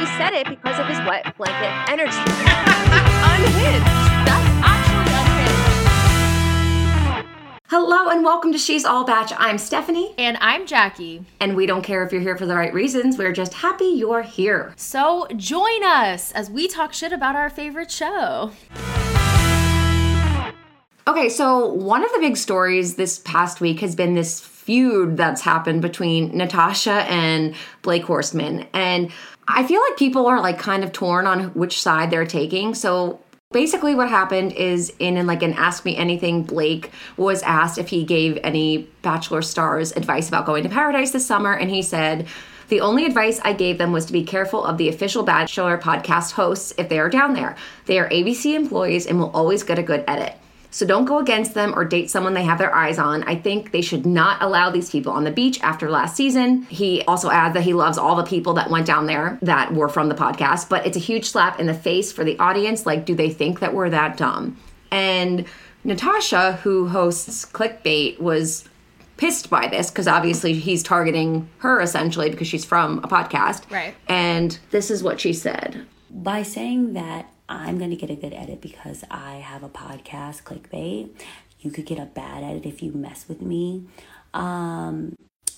she said it because of his wet blanket energy. unhinged. That's actually unhinged. Hello and welcome to She's All Batch. I'm Stephanie, And I'm Jackie. and we don't care if you're here for the right reasons. We're just happy you're here. So join us as we talk shit about our favorite show. Okay, so one of the big stories this past week has been this feud that's happened between Natasha and Blake Horstman. And I feel like people are like kind of torn on which side they're taking. So basically what happened is in, in like an ask me anything blake was asked if he gave any bachelor stars advice about going to paradise this summer and he said the only advice I gave them was to be careful of the official Bachelor podcast hosts if they are down there. They are ABC employees and will always get a good edit. So don't go against them or date someone they have their eyes on. I think they should not allow these people on the beach after last season. He also adds that he loves all the people that went down there that were from the podcast, but it's a huge slap in the face for the audience. Like, do they think that we're that dumb? And Natasha, who hosts Clickbait, was pissed by this because obviously he's targeting her essentially because she's from a podcast. Right. And this is what she said. by saying that I'm going to get a good edit because I have a podcast, clickbait, you could get a bad edit if you mess with me. Um,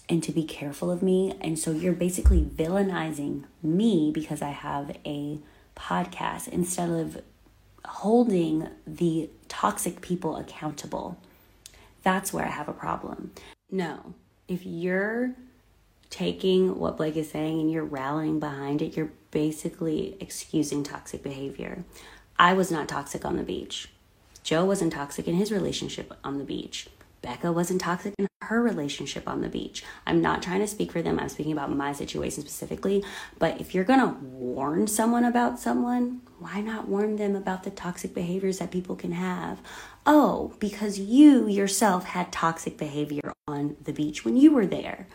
and to be careful of me. And so you're basically villainizing me because I have a podcast instead of holding the toxic people accountable. That's where I have a problem. No, if you're taking what Blake is saying and you're rallying behind it, you're basically excusing toxic behavior. I was not toxic on the beach. Joe wasn't toxic in his relationship on the beach. Becca wasn't toxic in her relationship on the beach. I'm not trying to speak for them. I'm speaking about my situation specifically. But if you're going to warn someone about someone, why not warn them about the toxic behaviors that people can have? Oh, because you yourself had toxic behavior on the beach when you were there.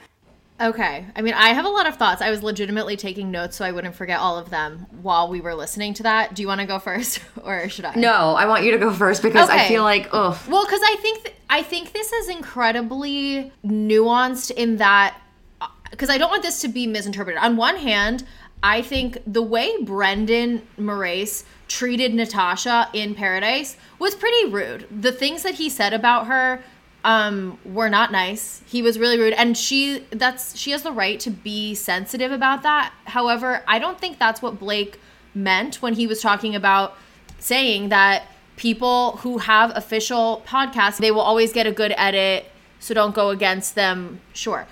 Okay. I mean, I have a lot of thoughts. I was legitimately taking notes so I wouldn't forget all of them while we were listening to that. Do you want to go first or should I? No, I want you to go first because I feel like, oh, Well, because I think th- I think this is incredibly nuanced in that uh, because I don't want this to be misinterpreted. On one hand, I think the way Brendan Morais treated Natasha in Paradise was pretty rude. The things that he said about her um were not nice. He was really rude and she that's she has the right to be sensitive about that. However, I don't think that's what Blake meant when he was talking about saying that people who have official podcasts, they will always get a good edit, so don't go against them. Sure.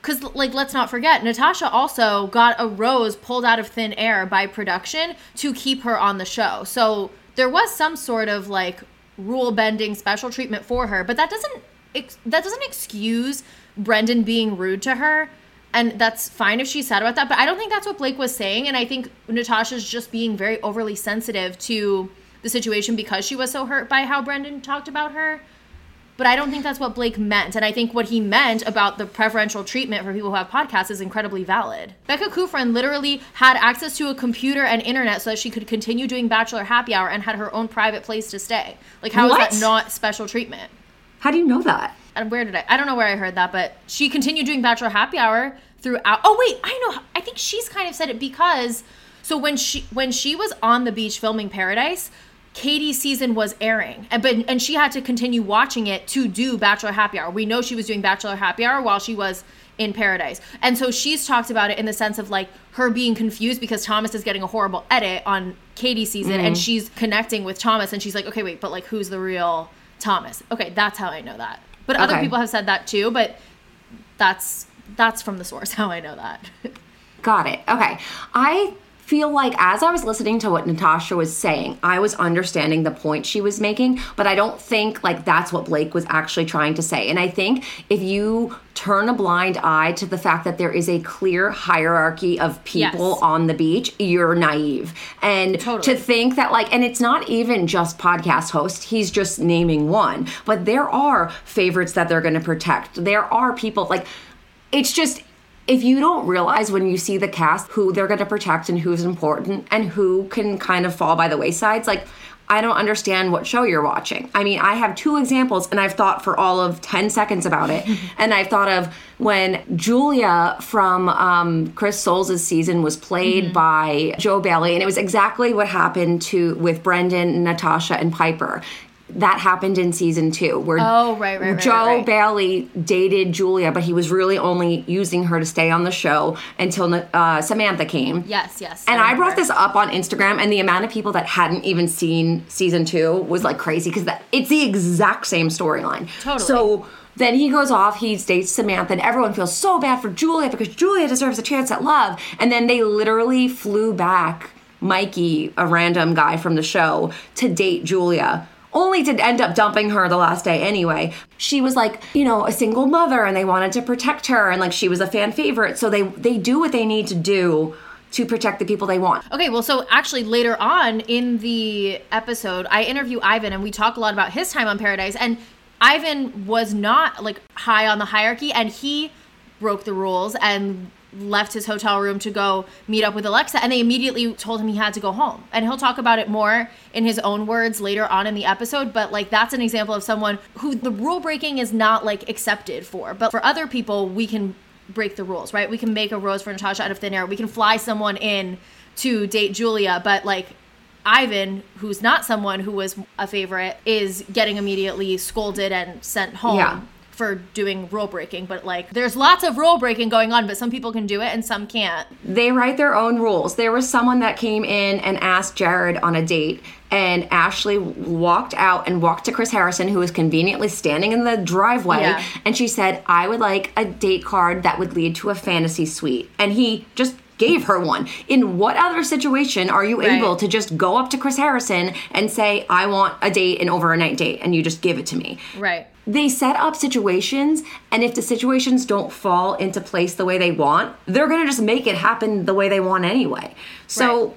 Cuz like let's not forget, Natasha also got a rose pulled out of thin air by production to keep her on the show. So there was some sort of like rule bending special treatment for her, but that doesn't ex- that doesn't excuse Brendan being rude to her. And that's fine if she's sad about that, but I don't think that's what Blake was saying. And I think Natasha's just being very overly sensitive to the situation because she was so hurt by how Brendan talked about her. But I don't think that's what Blake meant. And I think what he meant about the preferential treatment for people who have podcasts is incredibly valid. Becca Kufrin literally had access to a computer and internet so that she could continue doing Bachelor Happy Hour and had her own private place to stay. Like, how is What? that not special treatment? how do you know that? And where did I? I don't know where I heard that, but she continued doing Bachelor Happy Hour throughout. Oh wait, I know. I think she's kind of said it because so when she when she was on the beach filming Paradise, Katie's season was airing, and but and she had to continue watching it to do Bachelor Happy Hour. We know she was doing Bachelor Happy Hour while she was in Paradise, and so she's talked about it in the sense of like her being confused because Thomas is getting a horrible edit on Katie's season, and mm-hmm. she's connecting with Thomas, and she's like, okay, wait, but like who's the real Thomas? Okay, that's how I know that. But other people have said that too, but that's that's from the source how I know that. Got it. Okay. I feel like as I was listening to what Natasha was saying, I was understanding the point she was making, but I don't think like that's what Blake was actually trying to say. And I think if you turn a blind eye to the fact that there is a clear hierarchy of people Yes. on the beach, you're naive. And Totally. to think that like and it's not even just podcast host, he's just naming one, but there are favorites that they're going to protect. There are people like it's just if you don't realize when you see the cast who they're going to protect and who's important and who can kind of fall by the waysides like I don't understand what show you're watching. I mean, I have two examples and I've thought for all of 10 seconds about it. and I've thought of when Juelia from um, Chris Soules' season was played by Joe Bailey, and it was exactly what happened to with Brendan, Natasha, and Piper. That happened in season two, where Oh, right, right, right, Joe right. Bailey dated Juelia, but he was really only using her to stay on the show until uh, Samantha came. Yes, yes. And I brought this up on Instagram, and the amount of people that hadn't even seen season two was like crazy because it's the exact same storyline. Totally. So then he goes off, he dates Samantha, and everyone feels so bad for Juelia because Juelia deserves a chance at love. And then they literally flew back Mikey, a random guy from the show, to date Juelia. Only to end up dumping her the last day anyway. She was like, you know, a single mother and they wanted to protect her and like she was a fan favorite. So they they do what they need to do to protect the people they want. Okay, well, so actually later on in the episode, I interview Ivan and we talk a lot about his time on Paradise. And Ivan was not like high on the hierarchy and he broke the rules and left his hotel room to go meet up with Alexa. And they immediately told him he had to go home. And he'll talk about it more in his own words later on in the episode. But like, that's an example of someone who the rule breaking is not like accepted for. But for other people, we can break the rules, right? We can make a rose for Natasha out of thin air. We can fly someone in to date Juelia, but like Ivan, who's not someone who was a favorite, is getting immediately scolded and sent home Yeah. For doing rule breaking. But like, there's lots of rule breaking going on, but some people can do it and some can't. They write their own rules. There was someone that came in and asked Jared on a date, and Ashley walked out and walked to Chris Harrison, who was conveniently standing in the driveway, Yeah. and she said, I would like a date card that would lead to a fantasy suite. And he just gave her one. In what other situation are you Right. able to just go up to Chris Harrison and say, I want a date, an overnight date, and you just give it to me? Right. they set up situations and if the situations don't fall into place the way they want they're going to just make it happen the way they want anyway so Right.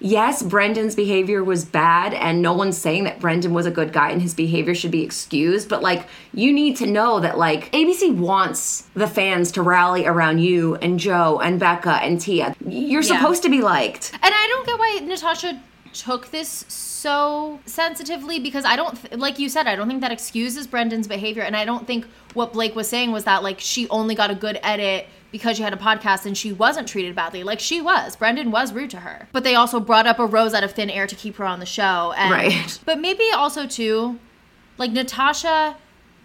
Yes brendan's behavior was bad and no one's saying that brendan was a good guy and his behavior should be excused but like you need to know that like abc wants the fans to rally around you and joe and becca and tia you're Yeah. supposed to be liked And I don't get why Natasha took this so sensitively because I don't, th- like you said, I don't think that excuses Brendan's behavior. And I don't think what Blake was saying was that, like, she only got a good edit because she had a podcast and she wasn't treated badly. Like, she was. Brendan was rude to her. But they also brought up a rose out of thin air to keep her on the show. And, Right. But maybe also, too, like, Natasha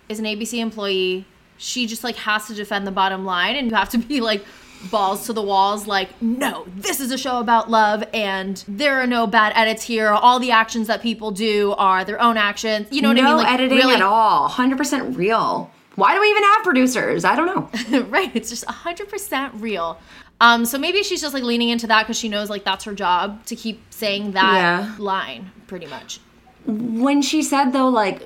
is an ABC employee. She just, like, has to defend the bottom line. And you have to be, like, balls to the walls like no this is a show about love and there are no bad edits here all the actions that people do are their own actions you know what no i mean like editing really at all 100% real why do we even have producers i don't know right it's just 100% real um so maybe she's just like leaning into that because she knows like that's her job to keep saying that Yeah. line pretty much when she said though like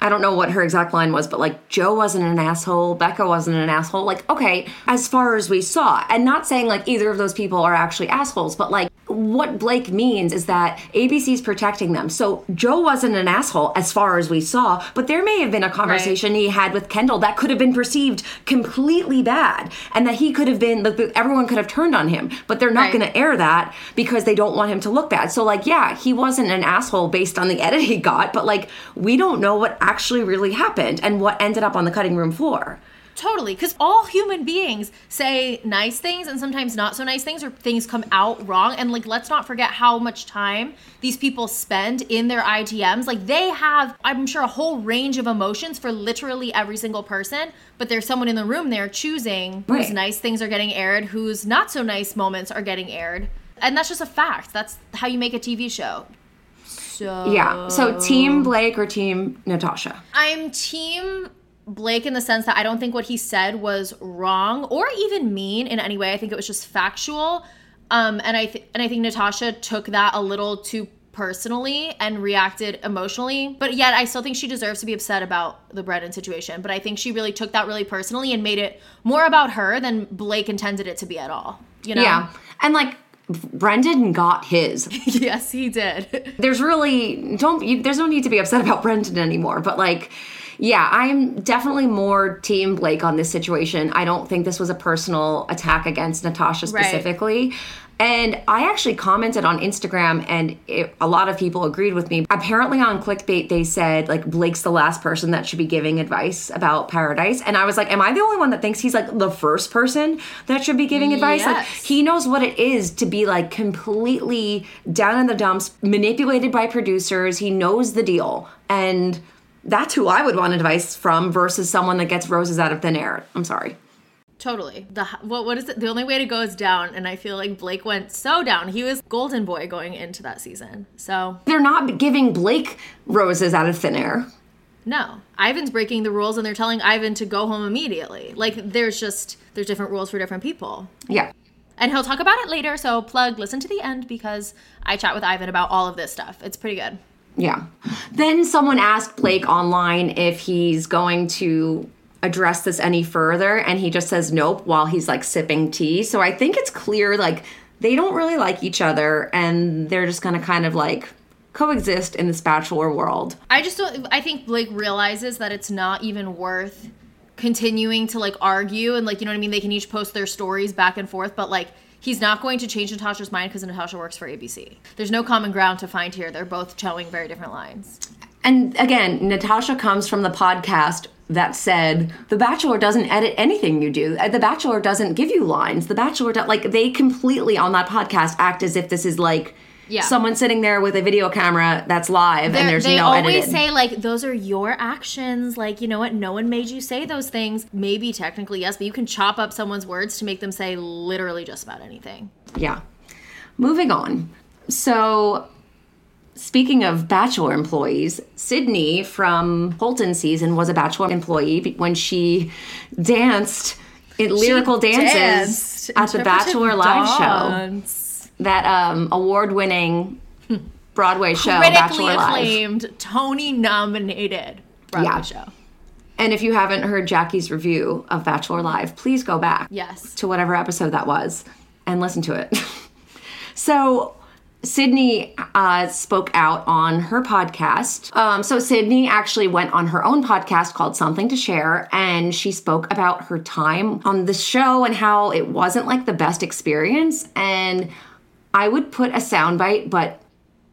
I don't know what her exact line was, but like Joe wasn't an asshole, Becca wasn't an asshole. Like, okay, as far as we saw, and not saying like either of those people are actually assholes, but like what Blake means is that ABC's protecting them. So Joe wasn't an asshole as far as we saw, but there may have been a conversation he had with Kendall that could have been perceived completely bad, and that he could have been, like, everyone could have turned on him, but they're not Right. going to air that because they don't want him to look bad. So like, yeah, he wasn't an asshole based on the edit he got, but like we don't know what actually really happened and what ended up on the cutting room floor. Totally, because all human beings say nice things and sometimes not so nice things, or things come out wrong. And like, let's not forget how much time these people spend in their ITMs. Like, they have, I'm sure, a whole range of emotions for literally every single person. But there's someone in the room there choosing whose nice things are getting aired, whose not so nice moments are getting aired, and that's just a fact. That's how you make a TV show. So Yeah. So team Blake or team Natasha? I'm team Blake in the sense that I don't think what he said was wrong or even mean in any way. I think it was just factual. Um, and I th- and I think Natasha took that a little too personally and reacted emotionally. But yet, I still think she deserves to be upset about the Brendan situation. But I think she really took that really personally and made it more about her than Blake intended it to be at all. You know? Yeah. And like Brendan got his. yes, he did. there's really don't you, there's no need to be upset about Brendan anymore. But like, yeah, I'm definitely more team Blake on this situation. I don't think this was a personal attack against Natasha Right. specifically. And I actually commented on Instagram, and it, a lot of people agreed with me. Apparently, on clickbait, they said like Blake's the last person that should be giving advice about paradise. And I was like, Am I the only one that thinks he's like the first person that should be giving advice? Like, Yes. he knows what it is to be like completely down in the dumps, manipulated by producers. He knows the deal. And that's who I would want advice from versus someone that gets roses out of thin air. I'm sorry. Totally. The what what is it? The only way to go is down, and I feel like Blake went so down. He was golden boy going into that season. So They're not giving Blake roses out of thin air. no, Ivan's breaking the rules, and they're telling Ivan to go home immediately. Like there's just there's different rules for different people, Yeah. and he'll talk about it later. So plug, listen to the end because I chat with Ivan about all of this stuff. It's pretty good. Yeah. Then someone asked Blake online if he's going to address this any further, and he just says nope while he's like sipping tea. So I think it's clear like they don't really like each other, and they're just gonna kind of like coexist in this bachelor world. I just don't. I think Blake realizes that it's not even worth continuing to like argue and like you know what I mean. They can each post their stories back and forth, but like he's not going to change Natasha's mind because Natasha works for ABC. There's no common ground to find here. They're both towing very different lines. And again, Natasha comes from the podcast that said The Bachelor doesn't edit anything you do. Uh, The Bachelor doesn't give you lines. The Bachelor, do- like, they completely on that podcast act as if this is like Yeah. someone sitting there with a video camera that's live They're- and there's they no always edited. say like those are your actions. Like you know what? No one made you say those things. Maybe technically yes, but you can chop up someone's words to make them say literally just about anything. Yeah. Moving on. So, speaking of Bachelor employees, Sydney from Colton season was a Bachelor employee when she danced in lyrical dances at the Bachelor Live show. That um, award winning Broadway show, critically Bachelor Live. acclaimed, Tony nominated Broadway Yeah. show. And if you haven't heard Jackie's review of Bachelor Live, please go back. Yes. to whatever episode that was and listen to it. so, Sydney uh, spoke out on her podcast. Um, so, Sydney actually went on her own podcast called Something to Share, and she spoke about her time on the show and how it wasn't like the best experience. And I would put a soundbite, but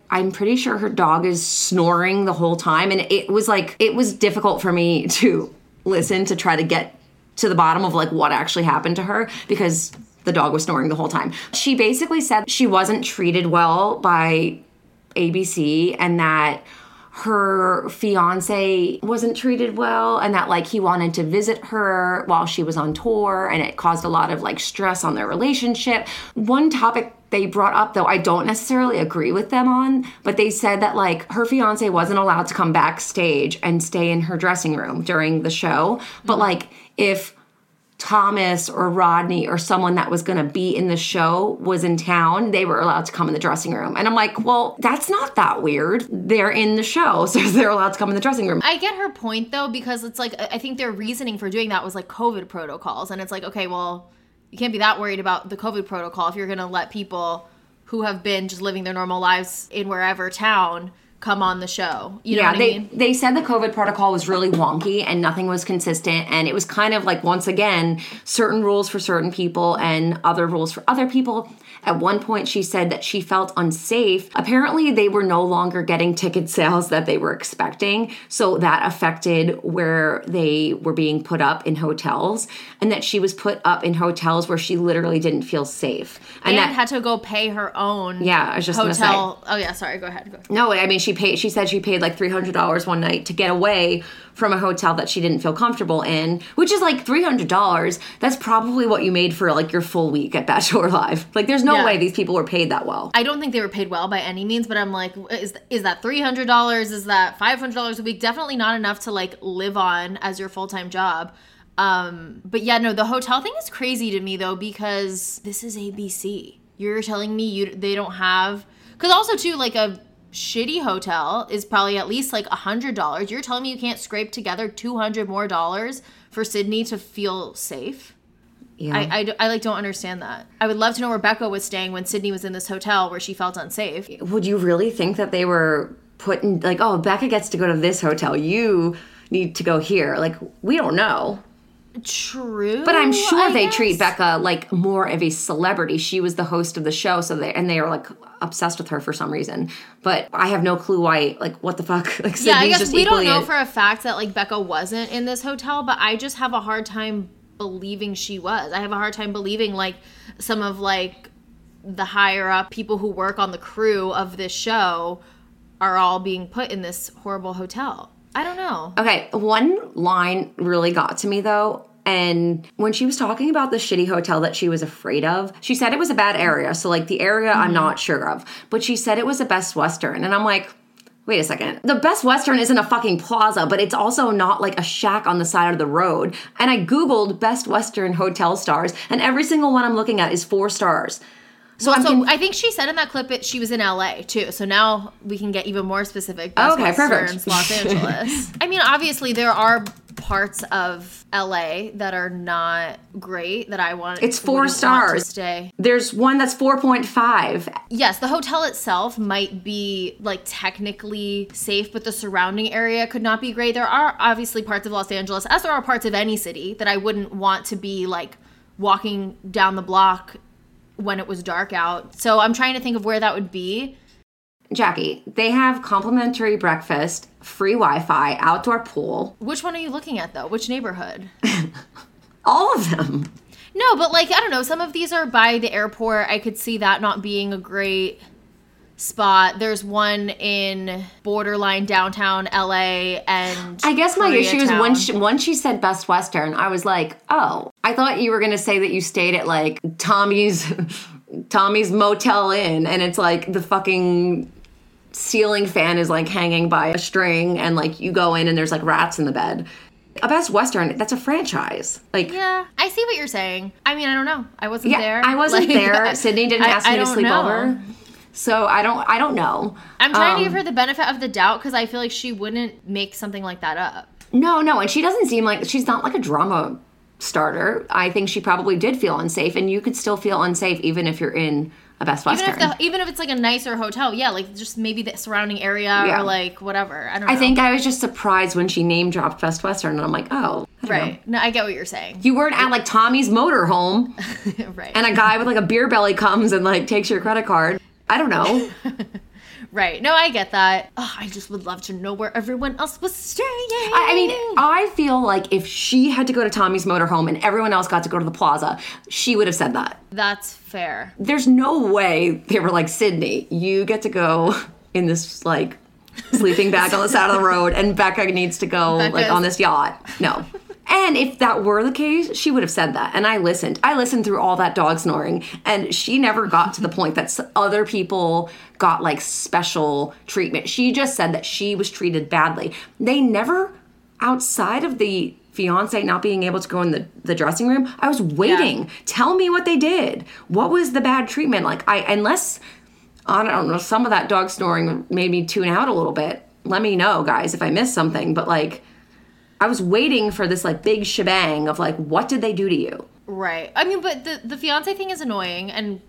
I'm pretty sure her dog is snoring the whole time. And it was like, it was difficult for me to listen to try to get to the bottom of like what actually happened to her because the dog was snoring the whole time. She basically said she wasn't treated well by ABC and that her fiance wasn't treated well and that like he wanted to visit her while she was on tour and it caused a lot of like stress on their relationship. One topic they brought up though I don't necessarily agree with them on, but they said that like her fiance wasn't allowed to come backstage and stay in her dressing room during the show, but mm-hmm. like if Thomas or Rodney or someone that was going to be in the show was in town, they were allowed to come in the dressing room. And I'm like, well, that's not that weird. They're in the show, so they're allowed to come in the dressing room. I get her point though, because it's like I think their reasoning for doing that was like COVID protocols. And it's like, okay, well, you can't be that worried about the COVID protocol if you're gonna let people who have been just living their normal lives in wherever town come on the show. You know yeah, what they I mean? they said the COVID protocol was really wonky and nothing was consistent, and it was kind of like once again certain rules for certain people and other rules for other people. At one point, she said that she felt unsafe. Apparently, they were no longer getting ticket sales that they were expecting, so that affected where they were being put up in hotels, and that she was put up in hotels where she literally didn't feel safe, And, that had to go pay her own Yeah, I was just hotel. Oh yeah, sorry, go ahead. Go. ahead. No, I mean she paid. She said she paid like three hundred dollars one night to get away from a hotel that she didn't feel comfortable in, which is like three hundred dollars. That's probably what you made for like your full week at Bachelor Live. Like, there's no Yeah. way these people were paid that well. I don't think they were paid well by any means, but I'm like, is is that three hundred dollars? Is that five hundred dollars a week? Definitely not enough to like live on as your full time job. Um, but yeah, no, the hotel thing is crazy to me though because this is ABC. You're telling me you they don't have because also too like a shitty hotel is probably at least like a hundred dollars. You're telling me you can't scrape together two hundred more dollars for Sydney to feel safe? Yeah. I, I, I like don't understand that. I would love to know where Becca was staying when Sydney was in this hotel where she felt unsafe. Would you really think that they were putting like, oh, Becca gets to go to this hotel. You need to go here. Like, we don't know. True. But I'm sure I they guess. treat Becca like more of a celebrity. She was the host of the show, so they and they are like obsessed with her for some reason. But I have no clue why. Like, what the fuck? Like, Yeah, I guess just we don't know a- for a fact that like Becca wasn't in this hotel, but I just have a hard time believing she was. I have a hard time believing like some of like the higher up people who work on the crew of this show are all being put in this horrible hotel. I don't know. Okay, one line really got to me though. And when she was talking about the shitty hotel that she was afraid of, she said it was a bad area. So, like, the area I'm mm-hmm. not sure of. But she said it was a Best Western. And I'm like, wait a second. The Best Western isn't a fucking plaza, but it's also not like a shack on the side of the road. And I Googled Best Western hotel stars, and every single one I'm looking at is four stars. So I'm So con- I think she said in that clip that she was in LA too. So now we can get even more specific. Okay, perfect. Los Angeles. I mean, obviously there are parts of LA that are not great that I want. It's four stars. Stay. there's one that's 4.5. Yes, the hotel itself might be like technically safe, but the surrounding area could not be great. There are obviously parts of Los Angeles, as there are parts of any city, that I wouldn't want to be like walking down the block when it was dark out. So I'm trying to think of where that would be. Jackie, they have complimentary breakfast, free Wi Fi, outdoor pool, Which one are you looking at though? Which neighborhood? all of them. No, but like I don't know, some of these are by the airport. I could see that not being a great spot. There's one in borderline downtown LA and I guess my issue is when she, once she said Best Western, I was like, oh, I thought you were gonna say that you stayed at like Tommy's Tommy's Motel Inn, and it's like the fucking ceiling fan is like hanging by a string, and like you go in and there's like rats in the bed. A Best Western, that's a franchise. Like, Yeah, I see what you're saying. I mean, I don't know. I wasn't yeah, there. I wasn't Like, there. Sydney didn't I- ask me to sleep know. over, so I don't. I don't know. I'm trying to Um, give her the benefit of the doubt because I feel like she wouldn't make something like that up. No, no, and she doesn't seem like she's not like a drama starter. I think she probably did feel unsafe, and you could still feel unsafe even if you're in a Best Even Western. if the even if it's like a nicer hotel, yeah, like just maybe the surrounding area Yeah. or like whatever. I don't know. I think I was just surprised when she name dropped Best Western, and I'm like, oh, don't know. right. No, I get what you're saying. You weren't at like Tommy's Motorhome, right. and a guy with like a beer belly comes and like takes your credit card. I don't know. right. No, I get that. Oh, I just would love to know where everyone else was staying. I, I mean, I feel like if she had to go to Tommy's Motorhome and everyone else got to go to the plaza, she would have said that. that's fair. there's no way they were like Sydney, you get to go in this like sleeping bag on the side of the road, and Becca needs to go like on this yacht. No. And if that were the case, she would have said that. And I listened. I listened through all that dog snoring, and she never got to the point that other people got like special treatment. She just said that she was treated badly. They never, outside of the fiance not being able to go in the, the dressing room, I was waiting. Tell me what they did. What was the bad treatment? Like, I, unless, I don't know, some of that dog snoring made me tune out a little bit. Let me know, guys, if I missed something. But like, I was waiting for this like big shebang of like, what did they do to you? Right. I mean, but the the fiance thing is annoying and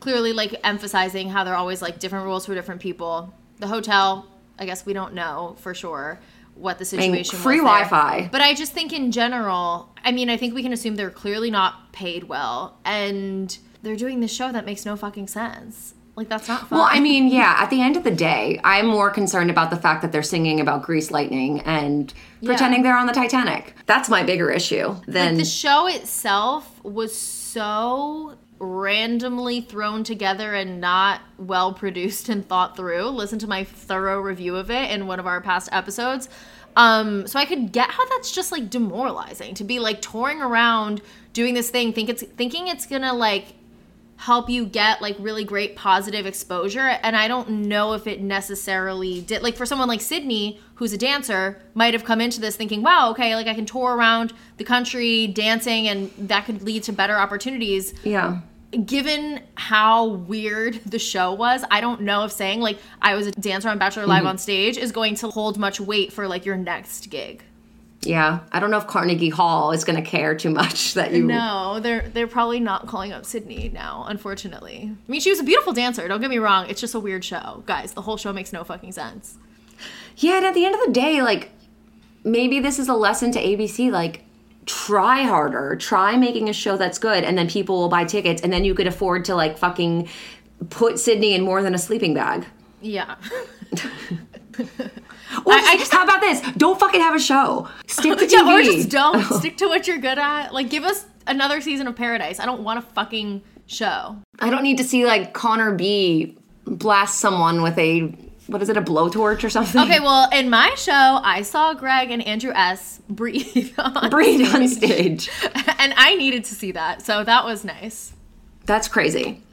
clearly like emphasizing how they're always like different rules for different people. The hotel, I guess we don't know for sure what the situation free was there. Wi-Fi. But I just think in general, I mean, I think we can assume they're clearly not paid well and they're doing this show that makes no fucking sense. Like that's not fun. Well, I mean, yeah, at the end of the day, I'm more concerned about the fact that they're singing about Grease Lightning and pretending they're on the Titanic. That's my bigger issue than the show itself was so randomly thrown together and not well produced and thought through. Listen to my thorough review of it in one of our past episodes. Um, so I could get how that's just like demoralizing to be like touring around doing this thing, think it's thinking it's gonna like help you get like really great positive exposure and i don't know if it necessarily did like for someone like sydney who's a dancer might have come into this thinking wow okay like i can tour around the country dancing and that could lead to better opportunities. Yeah. given how weird the show was i don't know if saying like i was a dancer on bachelor live mm-hmm. on stage is going to hold much weight for like your next gig Yeah. I don't know if Carnegie Hall is going to care too much that you no they're they're probably not calling up sydney now unfortunately i mean she was a beautiful dancer don't get me wrong it's just a weird show guys the whole show makes no fucking sense Yeah, and at the end of the day, like maybe this is a lesson to ABC. Like, try harder, try making a show that's good, and then people will buy tickets, and then you could afford to like fucking put Sydney in more than a sleeping bag. Yeah. Or I- I just- how about this? Don't fucking have a show. Stick to TV. yeah, or just don't stick to what you're good at. Like, give us another season of Paradise. I don't want a fucking show. I don't need to see like Connor B blast someone with a what is it, a blowtorch or something? Okay, well, in my show, I saw Greg and Andrew S. breathe on breathe on stage. and I needed to see that, so that was nice. That's crazy.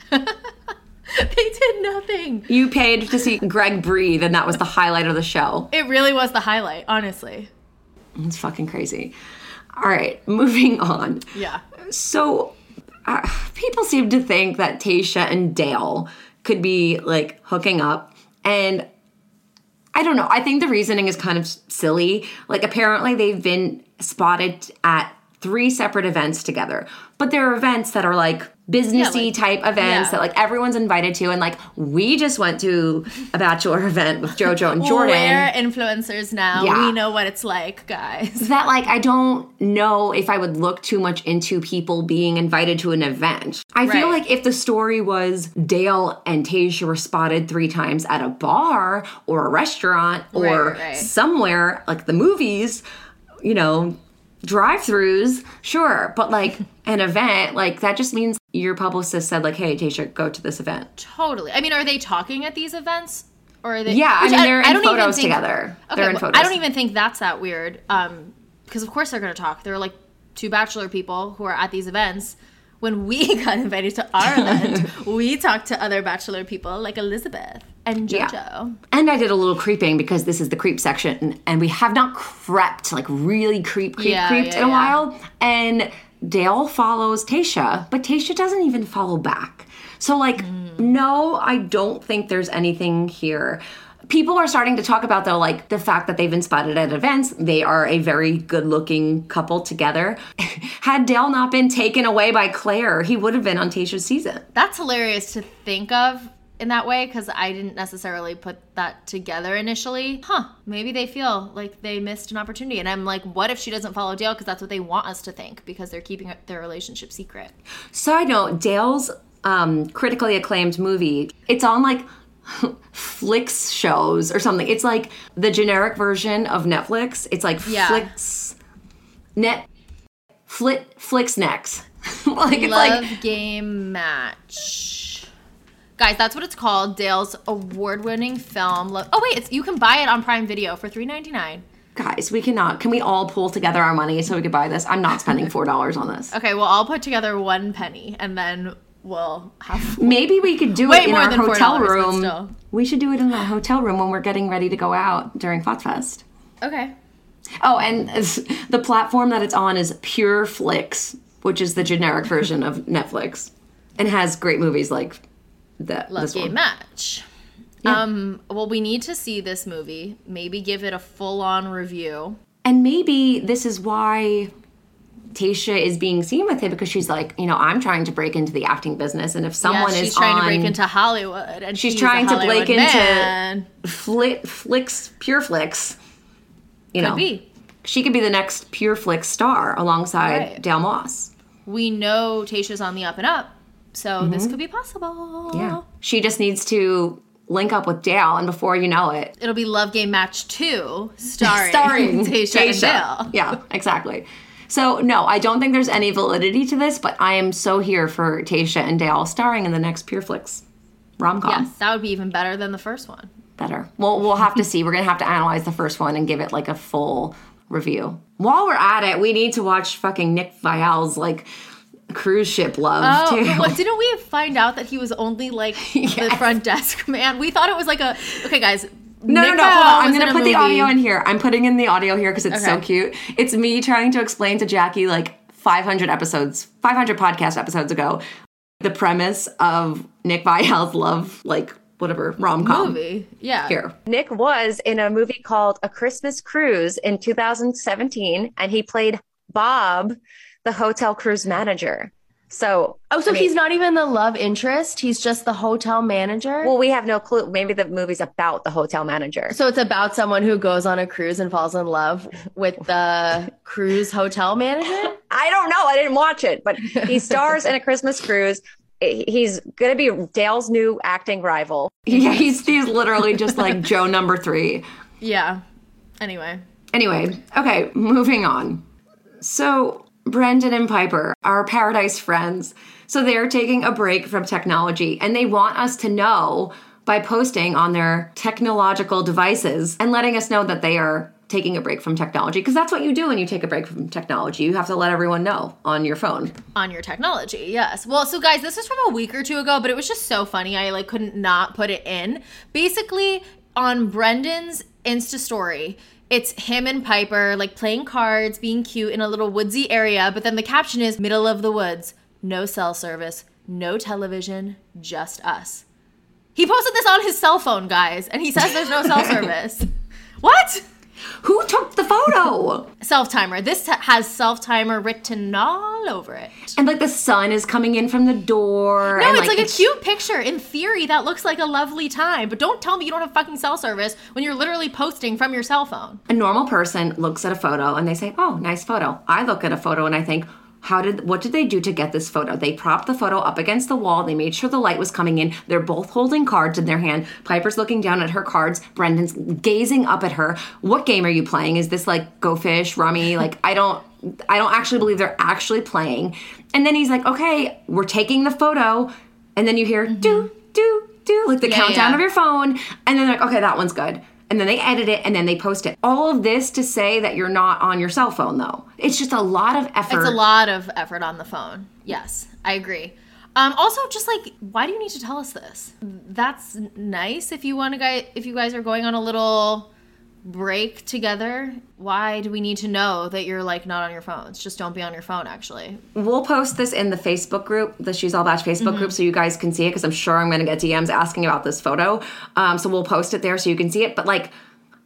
They did nothing. You paid to see Greg breathe, and that was the highlight of the show. It really was the highlight, honestly. It's fucking crazy. All right, moving on. Yeah. So, uh, people seem to think that Tayshia and Dale could be like hooking up, and I don't know. I think the reasoning is kind of silly. Like, apparently, they've been spotted at three separate events together, but there are events that are like businessy like- type events yeah. that like everyone's invited to, and like we just went to a bachelor event with JoJo and Jordan We're influencers now. Yeah. We know what it's like, guys. that like I don't know if I would look too much into people being invited to an event. I feel like if the story was Dale and Tayshia were spotted three times at a bar or a restaurant or Right, right. somewhere like the movies, you know, drive-throughs, sure, but like an event, like that just means your publicist said like, "Hey, Tayshia, go to this event." Totally. I mean, are they talking at these events? Or are they Yeah, I mean they're in don't photos think- together. Okay, they're in well, photos. I don't even think that's that weird. Um, because of course they're gonna talk. They're like two bachelor people who are at these events. When we got invited to our event, we talked to other bachelor people like Elizabeth and JoJo. Yeah. And I did a little creeping because this is the creep section, and we have not crept like really creep, creep, Yeah, creeped yeah, in a while. And Dale follows Tayshia, but Tayshia doesn't even follow back. So like, Mm. no, I don't think there's anything here. People are starting to talk about though, like the fact that they've been spotted at events. They are a very good-looking couple together. Had Dale not been taken away by Claire, he would have been on Tayshia's season. That's hilarious to think of in that way because I didn't necessarily put that together initially. Huh, maybe they feel like they missed an opportunity. And I'm like, what if she doesn't follow Dale? Because that's what they want us to think because they're keeping their relationship secret. Side note, Dale's um, critically acclaimed movie, it's on like Flix shows or something. It's like the generic version of Netflix. It's like Yeah. Flix Net Flit Flix Next. like it's Love like Game Match. Guys, that's what it's called. Dale's award-winning film. Lo- oh wait, it's you can buy it on Prime Video for three ninety nine. guys, we cannot. Can we all pull together our money so we could buy this? I'm not spending four dollars on this. Okay, well I'll put together one penny and then we'll have. Maybe we could do it in more our than hotel $4, room. We should do it in our hotel room when we're getting ready to go out during Fest. Okay. Oh, and the platform that it's on is Pure Flix, which is the generic version of Netflix, and has great movies like that. Love Game. Match. Um, well, we need to see this movie. Maybe give it a full-on review. And maybe this is why Tayshia is being seen with him because she's like, you know, I'm trying to break into the acting business, and if someone yeah, she's is trying on to break into Hollywood, and she's he's trying to break Hollywood into man. Fli- Flix, Pure flicks, you know, be. she could be the next Pure Flix star alongside Right. Dale Moss. We know Tayshia's on the up and up, so this could be possible. Mm-hmm. Yeah, she just needs to link up with Dale, and before you know it, It'll be Love Game Match 2, starring, starring Tayshia, and Dale. Yeah, exactly. So no, I don't think there's any validity to this, but I am so here for Tayshia and Dale starring in the next Pure Flix rom com. Yes, that would be even better than the first one. Better. Well, we'll have to see. We're gonna have to analyze the first one and give it like a full review. While we're at it, we need to watch fucking Nick Viall's like cruise ship love Oh, too. but what, didn't we find out that he was only like the Yes. front desk man? We thought it was like a. Okay, guys. No, Nick no, no. Hold on. I'm gonna a put the audio in here. I'm putting in the audio here because it's so cute. It's me trying to explain to Jackie like 500 episodes, 500 podcast episodes ago, the premise of Nick Viall's love, like whatever rom com. movie. Yeah. Here, Nick was in a movie called A Christmas Cruise in 2017, and he played Bob, the hotel cruise manager. So, Oh, so I mean- he's not even the love interest. He's just the hotel manager. well, we have no clue. Maybe the movie's about the hotel manager. so it's about someone who goes on a cruise and falls in love with the cruise hotel manager. I don't know. I didn't watch it, but he stars in a Christmas cruise. He's going to be Dale's new acting rival. Yeah, he's he's literally just like Joe number three. Yeah. Anyway. Anyway, okay, moving on. So, Brendan and Piper are paradise friends. So, they're taking a break from technology and they want us to know by posting on their technological devices and letting us know that they are taking a break from technology because that's what you do when you take a break from technology. You have to let everyone know on your phone. on your technology yes well so guys this is from a week or two ago but it was just so funny i like couldn't not put it in basically on brendan's insta story it's him and piper like playing cards being cute in a little woodsy area but then the caption is middle of the woods. No cell service. No television. Just us. He posted this on his cell phone guys and he says there's no cell service. What Who took the photo? self timer this has self timer written all over it and like the sun is coming in from the door. No, and, it's like, a cute picture. In theory, that looks like a lovely time. But don't tell me you don't have fucking cell service when you're literally posting from your cell phone. a normal person looks at a photo and they say, "Oh, nice photo." I look at a photo and I think, "How did what did they do to get this photo?" They propped the photo up against the wall. They made sure the light was coming in. They're both holding cards in their hand. Piper's looking down at her cards. Brendan's gazing up at her. What game are you playing? Is this like Go Fish, Rummy? Like I don't I don't actually believe they're actually playing. And then he's like, "Okay, we're taking the photo." And then you hear mm-hmm. do do do like the Yeah, countdown yeah. of your phone and then they're like okay that one's good and then they edit it and then they post it all of this to say that you're not on your cell phone though it's just a lot of effort It's a lot of effort on the phone. Yes, I agree. Um, also, just like, why do you need to tell us this? That's nice if you want to guys if you guys are going on a little break together. Why do we need to know that you're like not on your phones? Just don't be on your phone. Actually, we'll post this in the facebook group the she's all batch facebook Mm-hmm. group so you guys can see it because i'm sure i'm going to get dms asking about this photo um, so we'll post it there so you can see it but like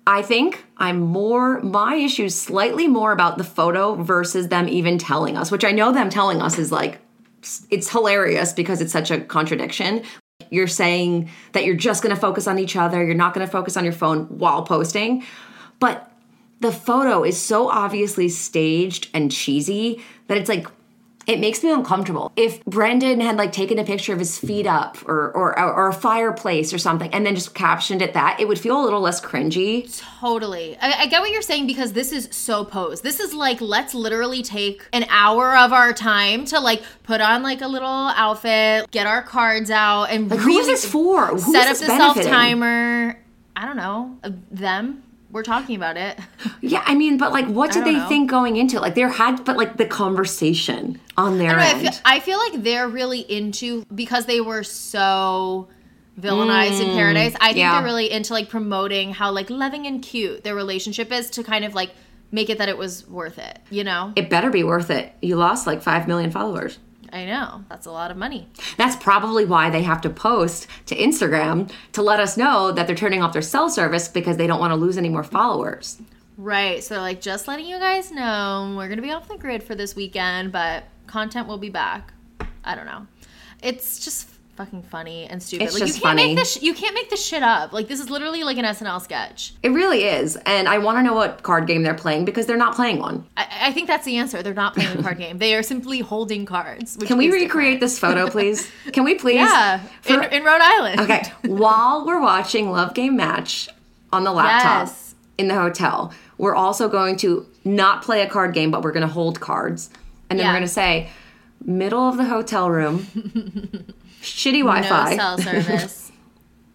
I think I'm more, my issue's slightly more about the photo versus them even telling us, which I know them telling us is like, it's hilarious because it's such a contradiction. You're saying that you're just gonna focus on each other, you're not gonna focus on your phone while posting. But the photo is so obviously staged and cheesy that it's like, it makes me uncomfortable. If Brendan had like taken a picture of his feet up or, or or a fireplace or something and then just captioned it that, it would feel a little less cringy. Totally. I, I get what you're saying because this is so posed. This is like, let's literally take an hour of our time to like put on like a little outfit, get our cards out, and Like, who really is this for? Who is set up the self timer. I don't know. Them. We're talking about it. Yeah, I mean, but like, what did they know. think going into it? Like, there had, but like the conversation on their I, end. feel, I feel like they're really into because they were so villainized in mm, paradise. I think yeah. they're really into like promoting how like loving and cute their relationship is to kind of like make it that it was worth it. You know? it better be worth it. You lost like five million followers. I know that's a lot of money. That's probably why they have to post to Instagram to let us know that they're turning off their cell service because they don't want to lose any more followers. Right. So they're like just letting you guys know we're gonna be off the grid for this weekend, but content will be back. I don't know. It's just fucking funny and stupid. It's like just you can't funny. make this you can't make this shit up. Like this is literally like an SNL sketch. It really is. And I want to know what card game they're playing because they're not playing one. I, I think that's the answer. They're not playing a card game. They are simply holding cards. Can we recreate this photo, please? Can we please? Yeah, For- in, in Rhode Island. Okay, while we're watching Love Game Match on the laptop Yes. in the hotel, we're also going to not play a card game, but we're going to hold cards. And then Yeah. we're going to say, middle of the hotel room, shitty Wi Fi. No cell service.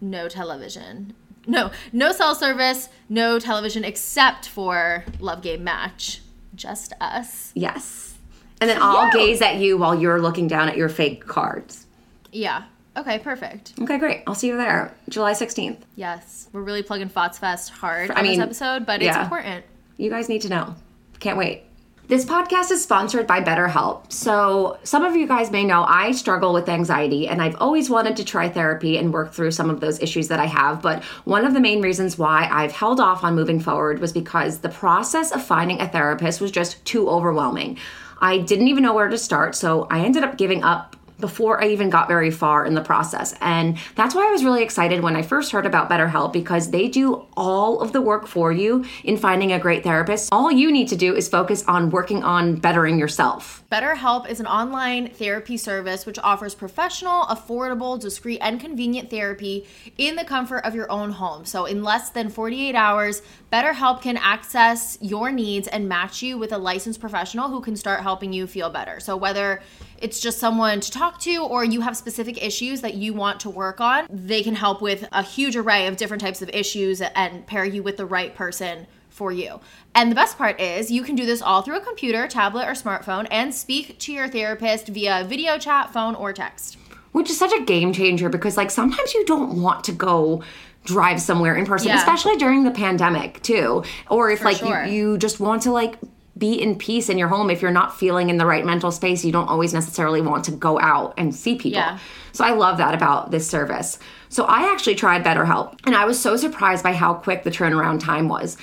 no television. No, no cell service. No television except for Love Game Match. Just us. yes. And then I'll gaze at you while you're looking down at your fake cards. Yeah. Okay. Perfect. Okay, great. I'll see you there, July 16th. Yes, we're really plugging Fots Fest hard I on mean, this episode, but it's yeah. important. You guys need to know. Can't wait. This podcast is sponsored by BetterHelp. So, some of you guys may know I struggle with anxiety and I've always wanted to try therapy and work through some of those issues that I have. But one of the main reasons why I've held off on moving forward was because the process of finding a therapist was just too overwhelming. I didn't even know where to start. So I ended up giving up before I even got very far in the process. And that's why I was really excited when I first heard about BetterHelp because they do all of the work for you in finding a great therapist. All you need to do is focus on working on bettering yourself. BetterHelp is an online therapy service which offers professional, affordable, discreet, and convenient therapy in the comfort of your own home. So, in less than 48 hours, BetterHelp can access your needs and match you with a licensed professional who can start helping you feel better. So, whether it's just someone to talk to or you have specific issues that you want to work on, they can help with a huge array of different types of issues and pair you with the right person for you. And the best part is you can do this all through a computer, tablet, or smartphone and speak to your therapist via video chat, phone, or text. Which is such a game changer because, like, sometimes you don't want to go drive somewhere in person, Yeah. especially during the pandemic, too. Or if, For like, sure. you, you just want to, like, be in peace in your home. If you're not feeling in the right mental space, you don't always necessarily want to go out and see people. Yeah. So I love that about this service. So I actually tried BetterHelp and I was so surprised by how quick the turnaround time was.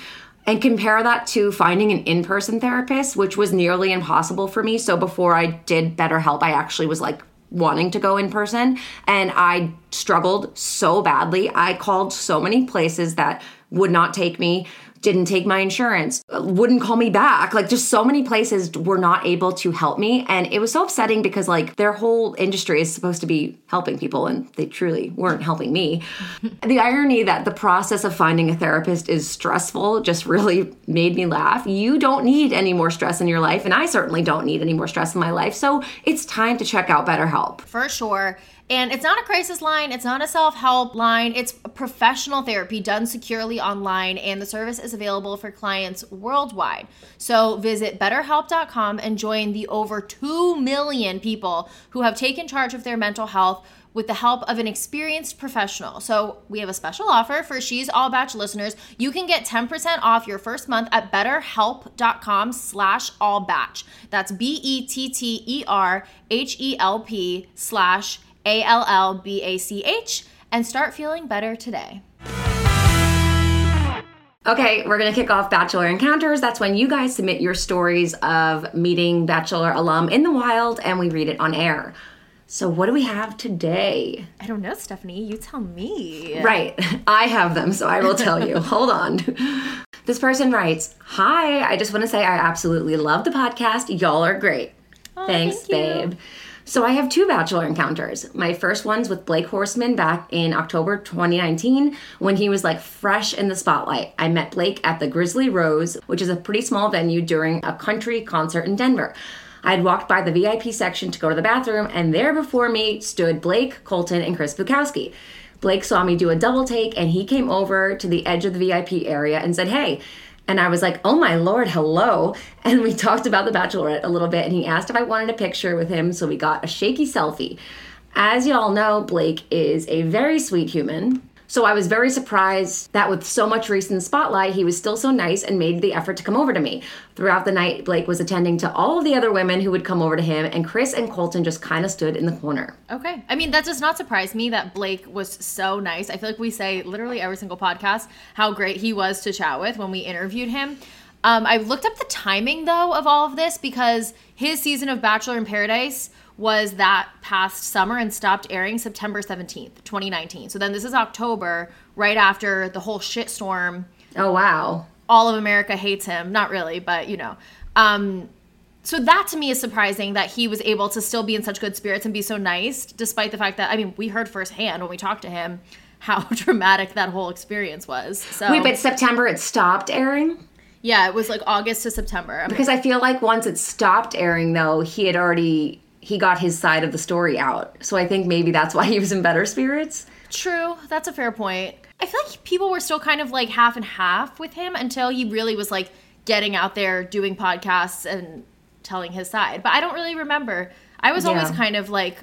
And compare that to finding an in person therapist, which was nearly impossible for me. So before I did BetterHelp, I actually was like wanting to go in person and I struggled so badly. I called so many places that would not take me didn't take my insurance, wouldn't call me back. Like just so many places were not able to help me. And it was so upsetting because like their whole industry is supposed to be helping people and they truly weren't helping me. the irony that the process of finding a therapist is stressful just really made me laugh. You don't need any more stress in your life. And I certainly don't need any more stress in my life. So it's time to check out BetterHelp. For sure. And it's not a crisis line, it's not a self help line, it's professional therapy done securely online, and the service is available for clients worldwide. So visit betterhelp.com and join the over 2 million people who have taken charge of their mental health with the help of an experienced professional. So we have a special offer for She's All Batch listeners. You can get 10% off your first month at betterhelp.com slash all batch. That's E B-E-T-T-E-R-H-E-L-P slash A-L-L-B-A-C-H and start feeling better today. Okay, we're gonna kick off Bachelor Encounters. That's when you guys submit your stories of meeting Bachelor alum in the wild and we read it on air. So, what do we have today? I don't know, Stephanie. You tell me. Right, I have them, so I will tell you. Hold on. This person writes Hi, I just want to say I absolutely love the podcast. Y'all are great. Thanks, thank babe. So I have two bachelor encounters. My first one's with Blake Horstmann back in October 2019 when he was like fresh in the spotlight. I met Blake at the Grizzly Rose, which is a pretty small venue during a country concert in Denver. I'd walked by the VIP section to go to the bathroom, and there before me stood Blake, Colton, and Chris Bukowski. Blake saw me do a double take and he came over to the edge of the VIP area and said, Hey. And I was like, Oh my lord, hello. And we talked about The Bachelorette a little bit and he asked if I wanted a picture with him. So we got a shaky selfie. As y'all know, Blake is a very sweet human. So I was very surprised that with so much recent spotlight, he was still so nice and made the effort to come over to me. Throughout the night, Blake was attending to all of the other women who would come over to him, and Chris and Colton just kind of stood in the corner. Okay. I mean, that does not surprise me that Blake was so nice. I feel like we say literally every single podcast how great he was to chat with when we interviewed him. Um, I looked up the timing though of all of this because his season of Bachelor in Paradise was that past summer and stopped airing September 17th, 2019. So then this is October, right after the whole shitstorm Oh, wow. all of America hates him. Not really, but you know. Um, so that to me is surprising that he was able to still be in such good spirits and be so nice, despite the fact that I mean we heard firsthand when we talked to him how dramatic that whole experience was. So Wait, but September it stopped airing? yeah, it was like August to September. I mean, Because I feel like once it stopped airing, though, he had already he got his side of the story out. So I think maybe that's why he was in better spirits. True, that's a fair point. I feel like people were still kind of like half and half with him until he really was like getting out there doing podcasts and telling his side. But I don't really remember. I was always kind of like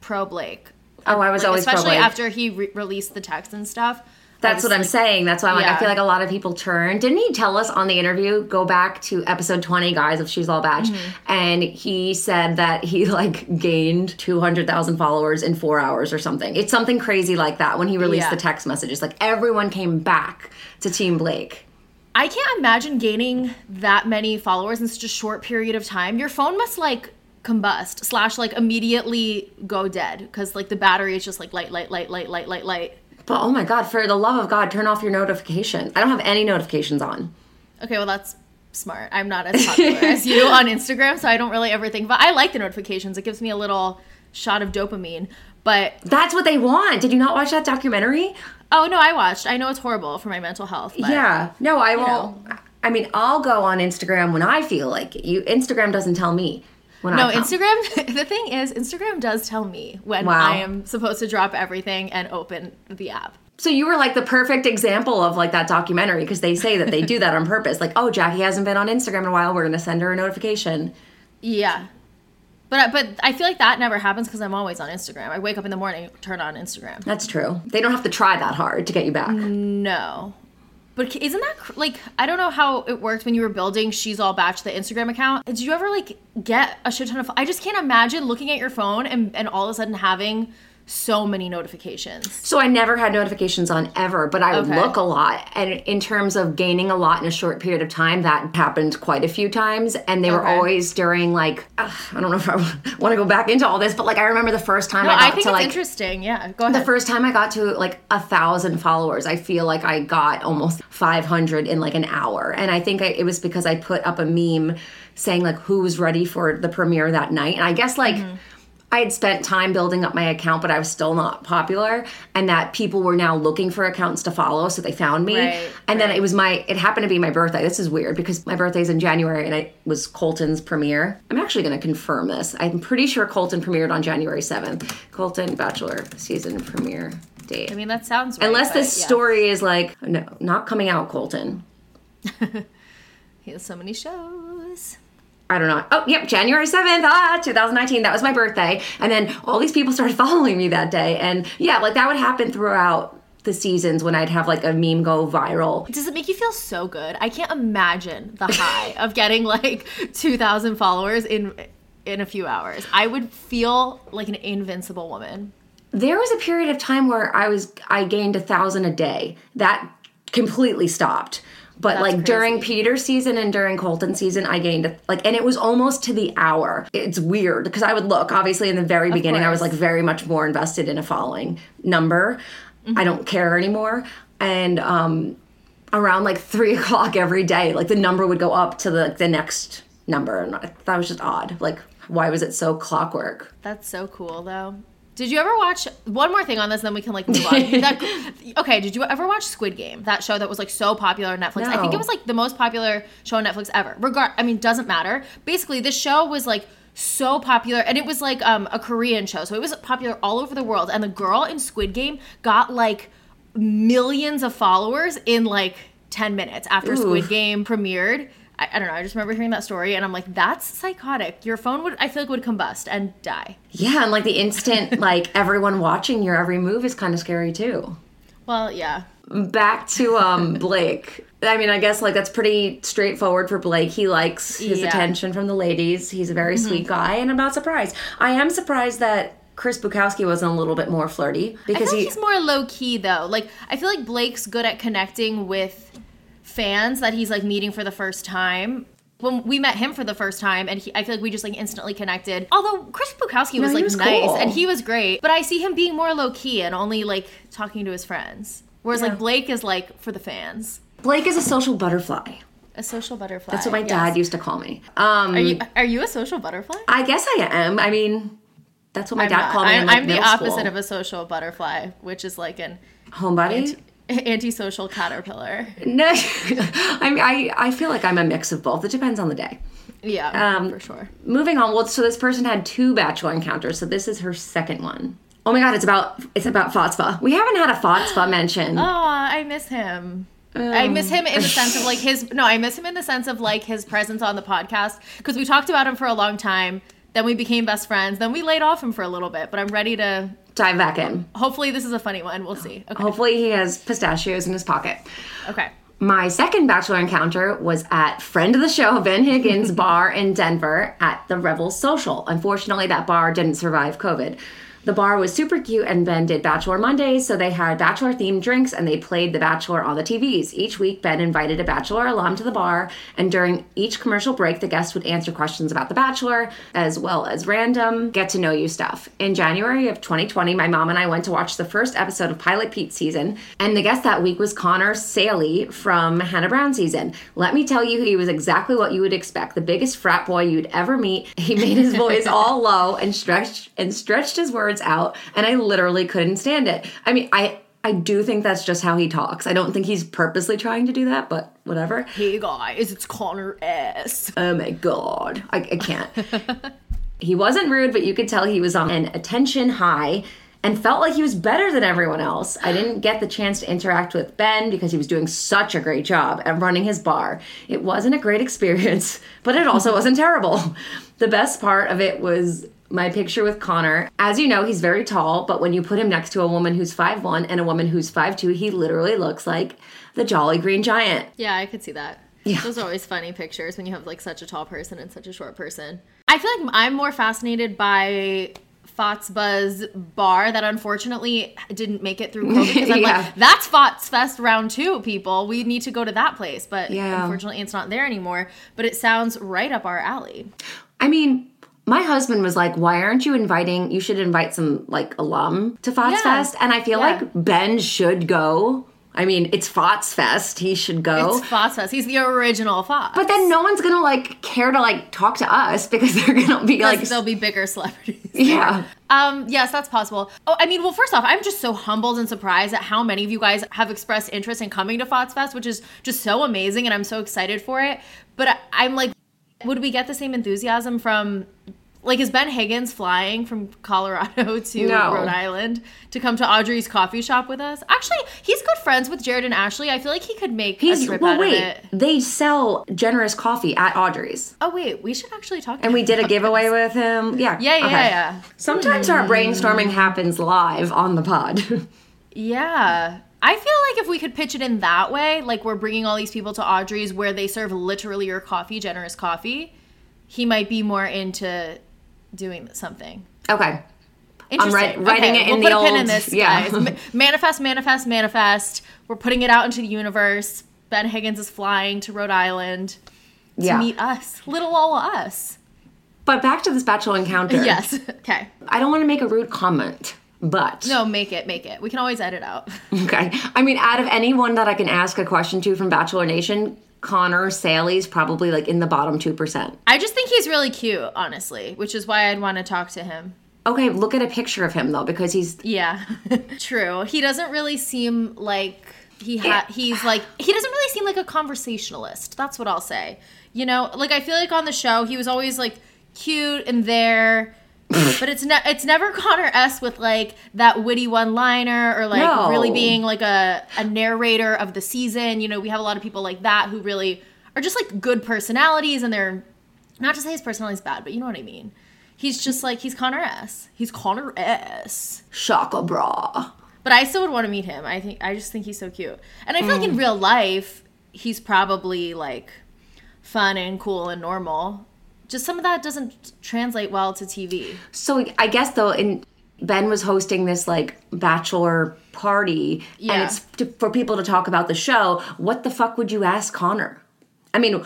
pro Blake. Oh, I was Like, always pro especially after he re- released the text and stuff. That's what I'm like- saying. That's why I'm like, I feel like a lot of people turn. Didn't he tell us on the interview, go back to episode 20, guys, of She's All Batch? Mm-hmm. And he said that he like gained 200,000 followers in four hours or something. It's something crazy like that when he released Yeah. the text messages. Like everyone came back to Team Blake. I can't imagine gaining that many followers in such a short period of time. Your phone must like combust slash like immediately go dead because like the battery is just like light, light, light, light, light, light, light. But oh my god, for the love of God, turn off your notifications. I don't have any notifications on. Okay, well that's smart. I'm not as popular as you on Instagram, so I don't really ever think. But I like the notifications. It gives me a little shot of dopamine. But That's what they want. Did you not watch that documentary? oh no, I watched. I know it's horrible for my mental health. But yeah. No, I won't. I mean, I'll go on Instagram when I feel like it. You Instagram doesn't tell me when No. Instagram. The thing is, Instagram does tell me when Wow. I am supposed to drop everything and open the app. So you were like the perfect example of like that documentary because they say that they do that on purpose. Like, oh, Jackie hasn't been on Instagram in a while. We're gonna send her a notification. Yeah. But uh, but I feel like that never happens because I'm always on Instagram. I wake up in the morning, turn on Instagram. That's true. They don't have to try that hard to get you back. No. But isn't that like I don't know how it worked when you were building She's All Batch the Instagram account. Did you ever like get a shit ton of? I just can't imagine looking at your phone and and all of a sudden having so many notifications. So I never had notifications on ever, but I would Okay. look a lot. And in terms of gaining a lot in a short period of time, that happened quite a few times. And they were always during like, ugh, I don't know if I want to go back into all this, but like I remember the first time No, I got I think to it's like interesting. Yeah, go ahead. the first time I got to like a thousand followers, I feel like I got almost 500 in like an hour. And I think I, it was because I put up a meme saying like who was ready for the premiere that night. And I guess like Mm-hmm. I had spent time building up my account, but I was still not popular. And that people were now looking for accounts to follow. So they found me. Right, and then it was my, it happened to be my birthday. This is weird because my birthday's in January and it was Colton's premiere. I'm actually going to confirm this. I'm pretty sure Colton premiered on January 7th. Colton Bachelor season premiere date. I mean, that sounds right, Unless this yeah. story is like, no, not coming out, Colton. He has so many shows. I don't know. Oh, yep, January 7th, ah, 2019. That was my birthday. And then all these people started following me that day. And yeah, like that would happen throughout the seasons when I'd have like a meme go viral. Does it make you feel so good? I can't imagine the high of getting like 2,000 followers in in a few hours. I would feel like an invincible woman. There was a period of time where I was, I gained a thousand a day. That completely stopped. But That's like during Peter season and during Colton season, I gained like, and it was almost to the hour. It's weird because I would look, obviously, in the very beginning, I was like very much more invested in a following number. Mm-hmm. I don't care anymore. And um, around like three o'clock every day, like the number would go up to the, the next number. And that was just odd. Like, why was it so clockwork? That's so cool though. Did you ever watch one more thing on this then we can like move on? That- okay, did you ever watch Squid Game? That show that was like so popular on Netflix. I think it was like the most popular show on Netflix ever. Regard I mean, doesn't matter. Basically, this show was like so popular and it was like um, a Korean show. So it was popular all over the world and the girl in Squid Game got like millions of followers in like 10 minutes after Squid Game premiered. I, I don't know. I just remember hearing that story and I'm like, that's psychotic. Your phone would, I feel like, would combust and die. Yeah, and like the instant, like everyone watching your every move is kind of scary too. Well, yeah. Back to um Blake. I mean, I guess like that's pretty straightforward for Blake. He likes his Yeah. attention from the ladies. He's a very sweet guy, and I'm not surprised. I am surprised that Chris Bukowski wasn't a little bit more flirty I because like he. he's more low key though. Like I feel like Blake's good at connecting with fans that he's like meeting for the first time. When we met him for the first time, and he, I feel like we just like instantly connected. Although Chris Bukowski was he like was nice cool. and he was great, but I see him being more low key and only like talking to his friends. Whereas Yeah. like Blake is like for the fans, Blake is a social butterfly. a social butterfly. That's what my yes. dad used to call me. Um, Are you are you a social butterfly? I guess I am. I mean, that's what my I'm dad not. called me. I'm, like, I'm the opposite school. of a social butterfly, which is like an homebody. antisocial caterpillar. No, I, mean, I I feel like I'm a mix of both. It depends on the day. Yeah, Um, for sure. moving on well so this person had two bachelor encounters so this is her second one oh my god it's about it's about Fotspa. we haven't had a Fotspa mention Oh, I miss him. I miss him in the sense of like his no, I miss him in the sense of like his presence on the podcast because we talked about him for a long time. Then we became best friends. Then we laid off him for a little bit, but I'm ready to. Dive back in Hopefully, this is a funny one. We'll see. Okay. hopefully he has pistachios in his pocket Okay. my second bachelor encounter was at friend of the show ben higgins bar in denver at the rebel social unfortunately that bar didn't survive covid The bar was super cute, and Ben did Bachelor Mondays, so they had Bachelor themed drinks and they played The Bachelor on the TVs. Each week, Ben invited a Bachelor alum to the bar, and during each commercial break, the guest would answer questions about The Bachelor, as well as random get to know you stuff. In January of 2020, my mom and I went to watch the first episode of Pilot Pete season, and the guest that week was Connor Saeli from Hannah Brown season. Let me tell you, he was exactly what you would expect the biggest frat boy you'd ever meet. He made his voice all low and stretched and stretched his words out, and I literally couldn't stand it. I mean, I I do think that's just how he talks. I don't think he's purposely trying to do that, but whatever. Hey guys, it's Connor S. Oh my god, I, I can't. he wasn't rude, but you could tell he was on an attention high and felt like he was better than everyone else. I didn't get the chance to interact with Ben because he was doing such a great job at running his bar. It wasn't a great experience, but it also wasn't terrible. The best part of it was my picture with Connor. As you know, he's very tall, but when you put him next to a woman who's 5'1 and a woman who's 5'2, he literally looks like the Jolly Green Giant. Yeah, I could see that. Yeah. Those are always funny pictures when you have like such a tall person and such a short person. I feel like I'm more fascinated by Fots Buzz bar that unfortunately didn't make it through COVID because I'm Yeah. like, that's Fots Fest round two, people. We need to go to that place. But Yeah. unfortunately, it's not there anymore. But it sounds right up our alley. I mean, my husband was like, "Why aren't you inviting? You should invite some like alum to Fots Yeah. Fest." And I feel Yeah. like Ben should go. I mean, it's Fots Fest; he should go. It's Fots Fest. He's the original Fots. but then no one's gonna like care to like talk to us because they're gonna be Like, there'll be bigger celebrities. yeah. Um, yes, that's possible. Oh, I mean, well, first off, I'm just so humbled and surprised at how many of you guys have expressed interest in coming to Fots Fest, which is just so amazing, and I'm so excited for it. But I- I'm like, would we get the same enthusiasm from, like, is Ben Higgins flying from Colorado to No. Rhode Island to come to Audrey's coffee shop with us? Actually, he's good friends with Jared and Ashley. I feel like he could make a trip well. out Wait, of it. they sell generous coffee at Audrey's, Oh wait, we should actually talk. and we did a giveaway with him. Yeah, Yeah, yeah, okay. yeah. Sometimes our brainstorming happens live on the pod. Yeah. I feel like if we could pitch it in that way, like we're bringing all these people to Audrey's where they serve literally your coffee, generous coffee, he might be more into doing something. okay. Interesting. write- writing it in we'll the put a pin in this, yeah. guys. Manifest, manifest, manifest. We're putting it out into the universe. Ben Higgins is flying to Rhode Island to Yeah. meet us, little old us. But back to this bachelor encounter. Yes. Okay. I don't want to make a rude comment, but No, make it, make it. We can always edit out. okay. I mean, out of anyone that I can ask a question to from Bachelor Nation, Connor Saeli's probably like in the bottom two percent. I just think he's really cute, honestly, which is why I'd want to talk to him. Okay, look at a picture of him though, because he's Yeah, true. He doesn't really seem like he ha- he's like he doesn't really seem like a conversationalist. That's what I'll say. You know, like I feel like on the show he was always like cute and there. but it's ne- it's never Connor S with like that witty one liner or like No. really being like a, a narrator of the season. You know, we have a lot of people like that who really are just like good personalities and they're not to say his personality's bad, but you know what I mean. He's just like he's Connor S. He's Connor S. shaka bra. But I still would want to meet him. I think I just think he's so cute. And I feel like in mm. real life, he's probably like fun and cool and normal. Just some of that doesn't translate well to TV. So I guess though, in Ben was hosting this like bachelor party, and Yeah. it's to, for people to talk about the show. What the fuck would you ask Connor? I mean,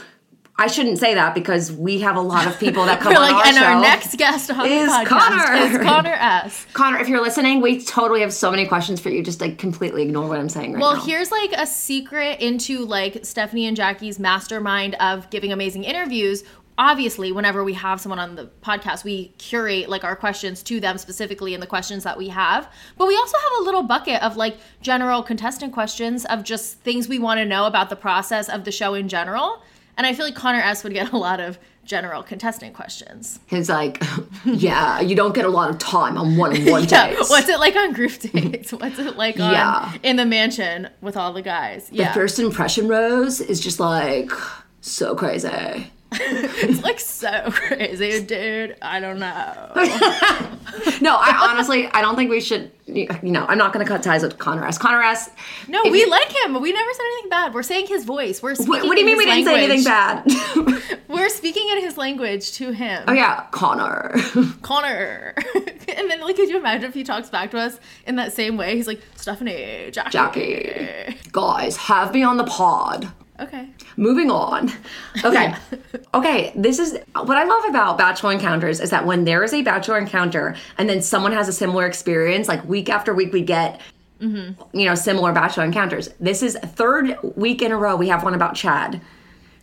I shouldn't say that because we have a lot of people that come We're on like, our and show. our next guest on is the podcast Connor. is Connor S. Connor, if you're listening, we totally have so many questions for you. Just like completely ignore what I'm saying right Well, now. Well, here's like a secret into like Stephanie and Jackie's mastermind of giving amazing interviews. Obviously, whenever we have someone on the podcast, we curate like our questions to them specifically and the questions that we have. But we also have a little bucket of like general contestant questions of just things we want to know about the process of the show in general. And I feel like Connor S would get a lot of general contestant questions. He's like, yeah, you don't get a lot of time on one-on-one Yeah. dates. What's it like on group dates? What's it like on Yeah. in the mansion with all the guys? the first impression rose is just like so crazy. it's like so crazy, dude. I don't know. No, I honestly, I don't think we should. You know, I'm not going to cut ties with Connor S. Connor S. No, we you- like him. We never said anything bad. We're saying his voice. We're speaking What, do you mean we his didn't say anything bad? We're speaking in his language to him. oh yeah, Connor. Connor. and then, like, could you imagine if he talks back to us in that same way? He's like, Stephanie, Jackie. Jackie. Guys, have me on the pod. Okay. Moving on. Okay. okay. This is what I love about Bachelor Encounters is that when there is a Bachelor encounter and then someone has a similar experience, like week after week, we get, mm-hmm. you know, similar Bachelor encounters. This is third week in a row we have one about Chad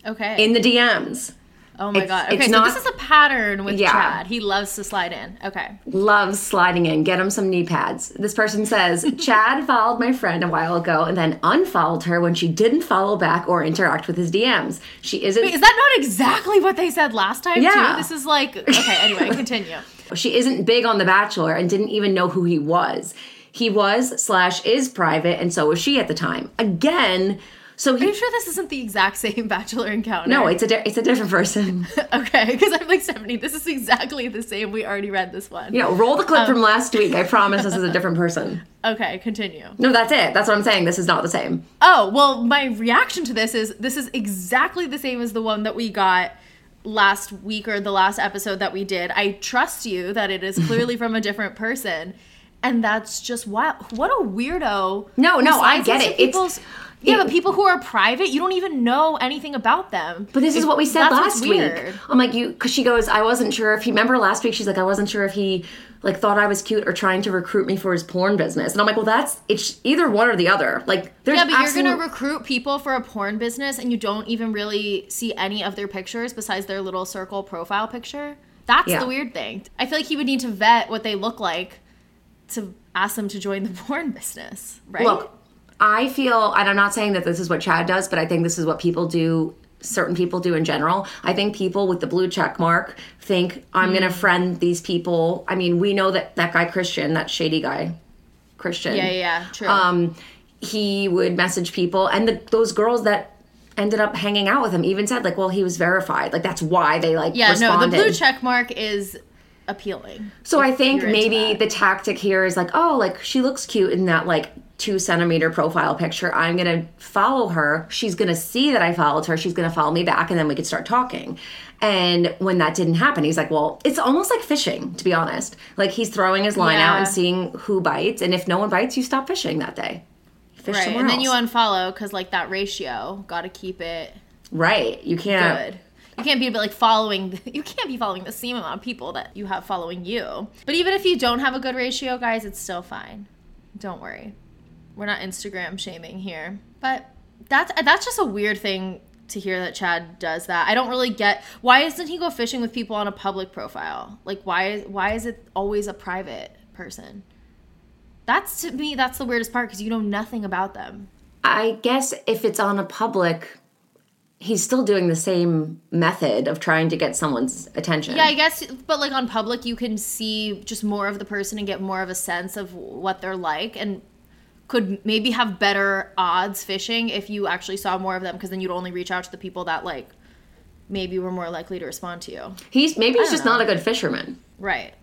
Okay. in the DMs. Oh my it's- god. Okay, so not- this is a pattern with Yeah. Chad. He loves to slide in. Okay. Loves sliding in. Get him some knee pads. This person says Chad followed my friend a while ago and then unfollowed her when she didn't follow back or interact with his DMs. She isn't. Wait, is that not exactly what they said last time Yeah. too? This is like okay, anyway, continue. she isn't big on The Bachelor and didn't even know who he was. He was slash is private, and so was she at the time. Again, so Are you he. sure this isn't the exact same bachelor encounter? No, it's a di- it's a different person. okay, because I'm like Stephanie. This is exactly the same. We already read this one. You know, roll the clip Um, from last week. I promise this is a different person. Okay, continue. No, that's it. That's what I'm saying. This is not the same. Oh well, my reaction to this is this is exactly the same as the one that we got last week or the last episode that we did. I trust you that it is clearly from a different person. And that's just wow, what a weirdo. No, no, I get it. It's- yeah, but people who are private, you don't even know anything about them. But this is what we said that's last week. I'm like, you, because she goes, I wasn't sure if he, remember last week, she's like, I wasn't sure if he, like, thought I was cute or trying to recruit me for his porn business. And I'm like, well, that's, it's either one or the other. Like, there's Yeah, but you're gonna recruit people for a porn business and you don't even really see any of their pictures besides their little circle profile picture. That's Yeah. the weird thing. I feel like he would need to vet what they look like to ask them to join the porn business, right? Look, I feel, and I'm not saying that this is what Chad does, but I think this is what people do. Certain people do in general. I think people with the blue check mark think I'm Mm. gonna friend these people. I mean, we know that that guy Christian, that shady guy, Christian. yeah, yeah, yeah, true. um, he would message people, and the, those girls that ended up hanging out with him even said like, "Well, he was verified. Like that's why they like yeah, responded." no, the blue check mark is appealing. so I think maybe the tactic here is like, "Oh, like she looks cute in that like two centimeter profile picture. I'm gonna follow her. She's gonna see that I followed her. She's gonna follow me back, and then we could start talking." And when that didn't happen, he's like, "Well, it's almost like fishing, to be honest. Like he's throwing his line out and seeing who bites, and if no one bites, you stop fishing that day." Fish Right. And then you unfollow because like that ratio, gotta keep it Right. You can't. good. You can't be like following. You can't be following the same amount of people that you have following you. But even if you don't have a good ratio, guys, it's still fine. Don't worry. We're not Instagram shaming here. But that's that's just a weird thing to hear that Chad does that. I don't really get why doesn't he go fishing with people on a public profile? Like why why is it always a private person? That's to me that's the weirdest part because you know nothing about them. I guess if it's on a public, he's still doing the same method of trying to get someone's attention. Yeah, I guess, but like on public, you can see just more of the person and get more of a sense of what they're like, and could maybe have better odds fishing if you actually saw more of them, because then you'd only reach out to the people that like maybe were more likely to respond to you. He's maybe he's just know. not a good fisherman. Right.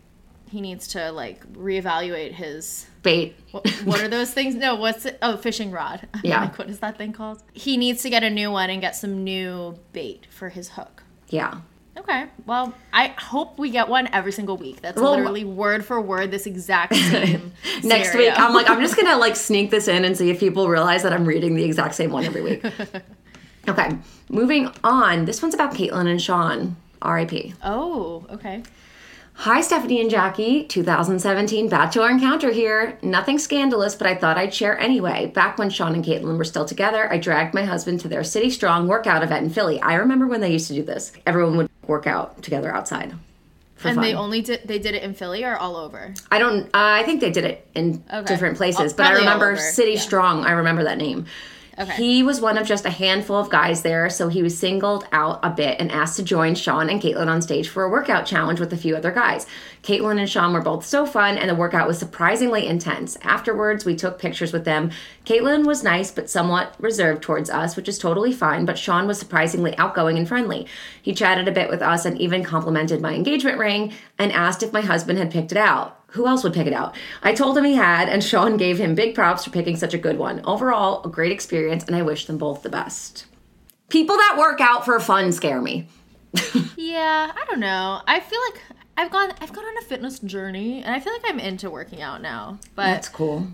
He needs to like reevaluate his. Bait. What, what are those things? No, what's it? Oh, fishing rod. Yeah. like, what is that thing called? He needs to get a new one and get some new bait for his hook. Yeah. Okay. Well, I hope we get one every single week. That's Well, literally word for word this exact same. Next scenario. week, I'm like, I'm just gonna like sneak this in and see if people realize that I'm reading the exact same one every week. okay, moving on. This one's about Kaitlyn and Shawn. R.I.P. Oh, okay. Hi, Stephanie and Jackie. 2017 Bachelor Encounter here. Nothing scandalous, but I thought I'd share anyway. Back when Shawn and Kaitlyn were still together, I dragged my husband to their City Strong workout event in Philly. I remember when they used to do this. Everyone would work out together outside. For And fun. they only did they did it in Philly or all over? I don't. Uh, I think they did it in Okay. different places, Oh, but I remember City yeah. Strong. I remember that name. Okay. He was one of just a handful of guys there, so he was singled out a bit and asked to join Shawn and Kaitlyn on stage for a workout challenge with a few other guys. Kaitlyn and Shawn were both so fun, and the workout was surprisingly intense. Afterwards, we took pictures with them. Kaitlyn was nice but somewhat reserved towards us, which is totally fine, but Shawn was surprisingly outgoing and friendly. He chatted a bit with us and even complimented my engagement ring and asked if my husband had picked it out. Who else would pick it out? I told him he had, and Shawn gave him big props for picking such a good one. Overall, a great experience, and I wish them both the best. People that work out for fun scare me. Yeah, I don't know. I feel like I've gone I've gone on a fitness journey and I feel like I'm into working out now. But That's cool.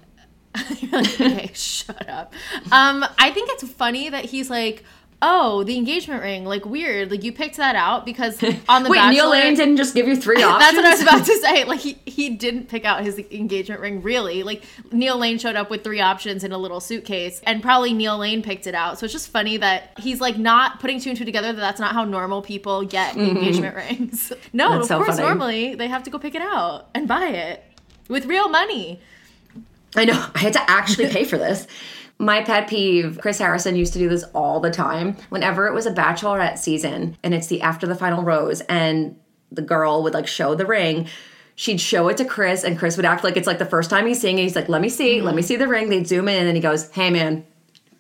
okay, shut up. Um, I think it's funny that he's like, oh, the engagement ring, like weird. Like you picked that out because on the Wait, Bachelor, Neil Lane didn't just give you three options? That's what I was about to say. Like he, he didn't pick out his engagement ring really. Like Neil Lane showed up with three options in a little suitcase and probably Neil Lane picked it out. So it's just funny that he's like not putting two and two together that that's not how normal people get engagement rings. No, Mm-hmm. That's of so course funny. normally they have to go pick it out and buy it with real money. I know. I had to actually pay for this. My pet peeve, Chris Harrison used to do this all the time. Whenever it was a bachelorette season and it's the after the final rose and the girl would like show the ring, she'd show it to Chris and Chris would act like it's like the first time he's seeing it. He's like, let me see, let me mm-hmm. see the ring. They'd zoom in and then he goes, hey man,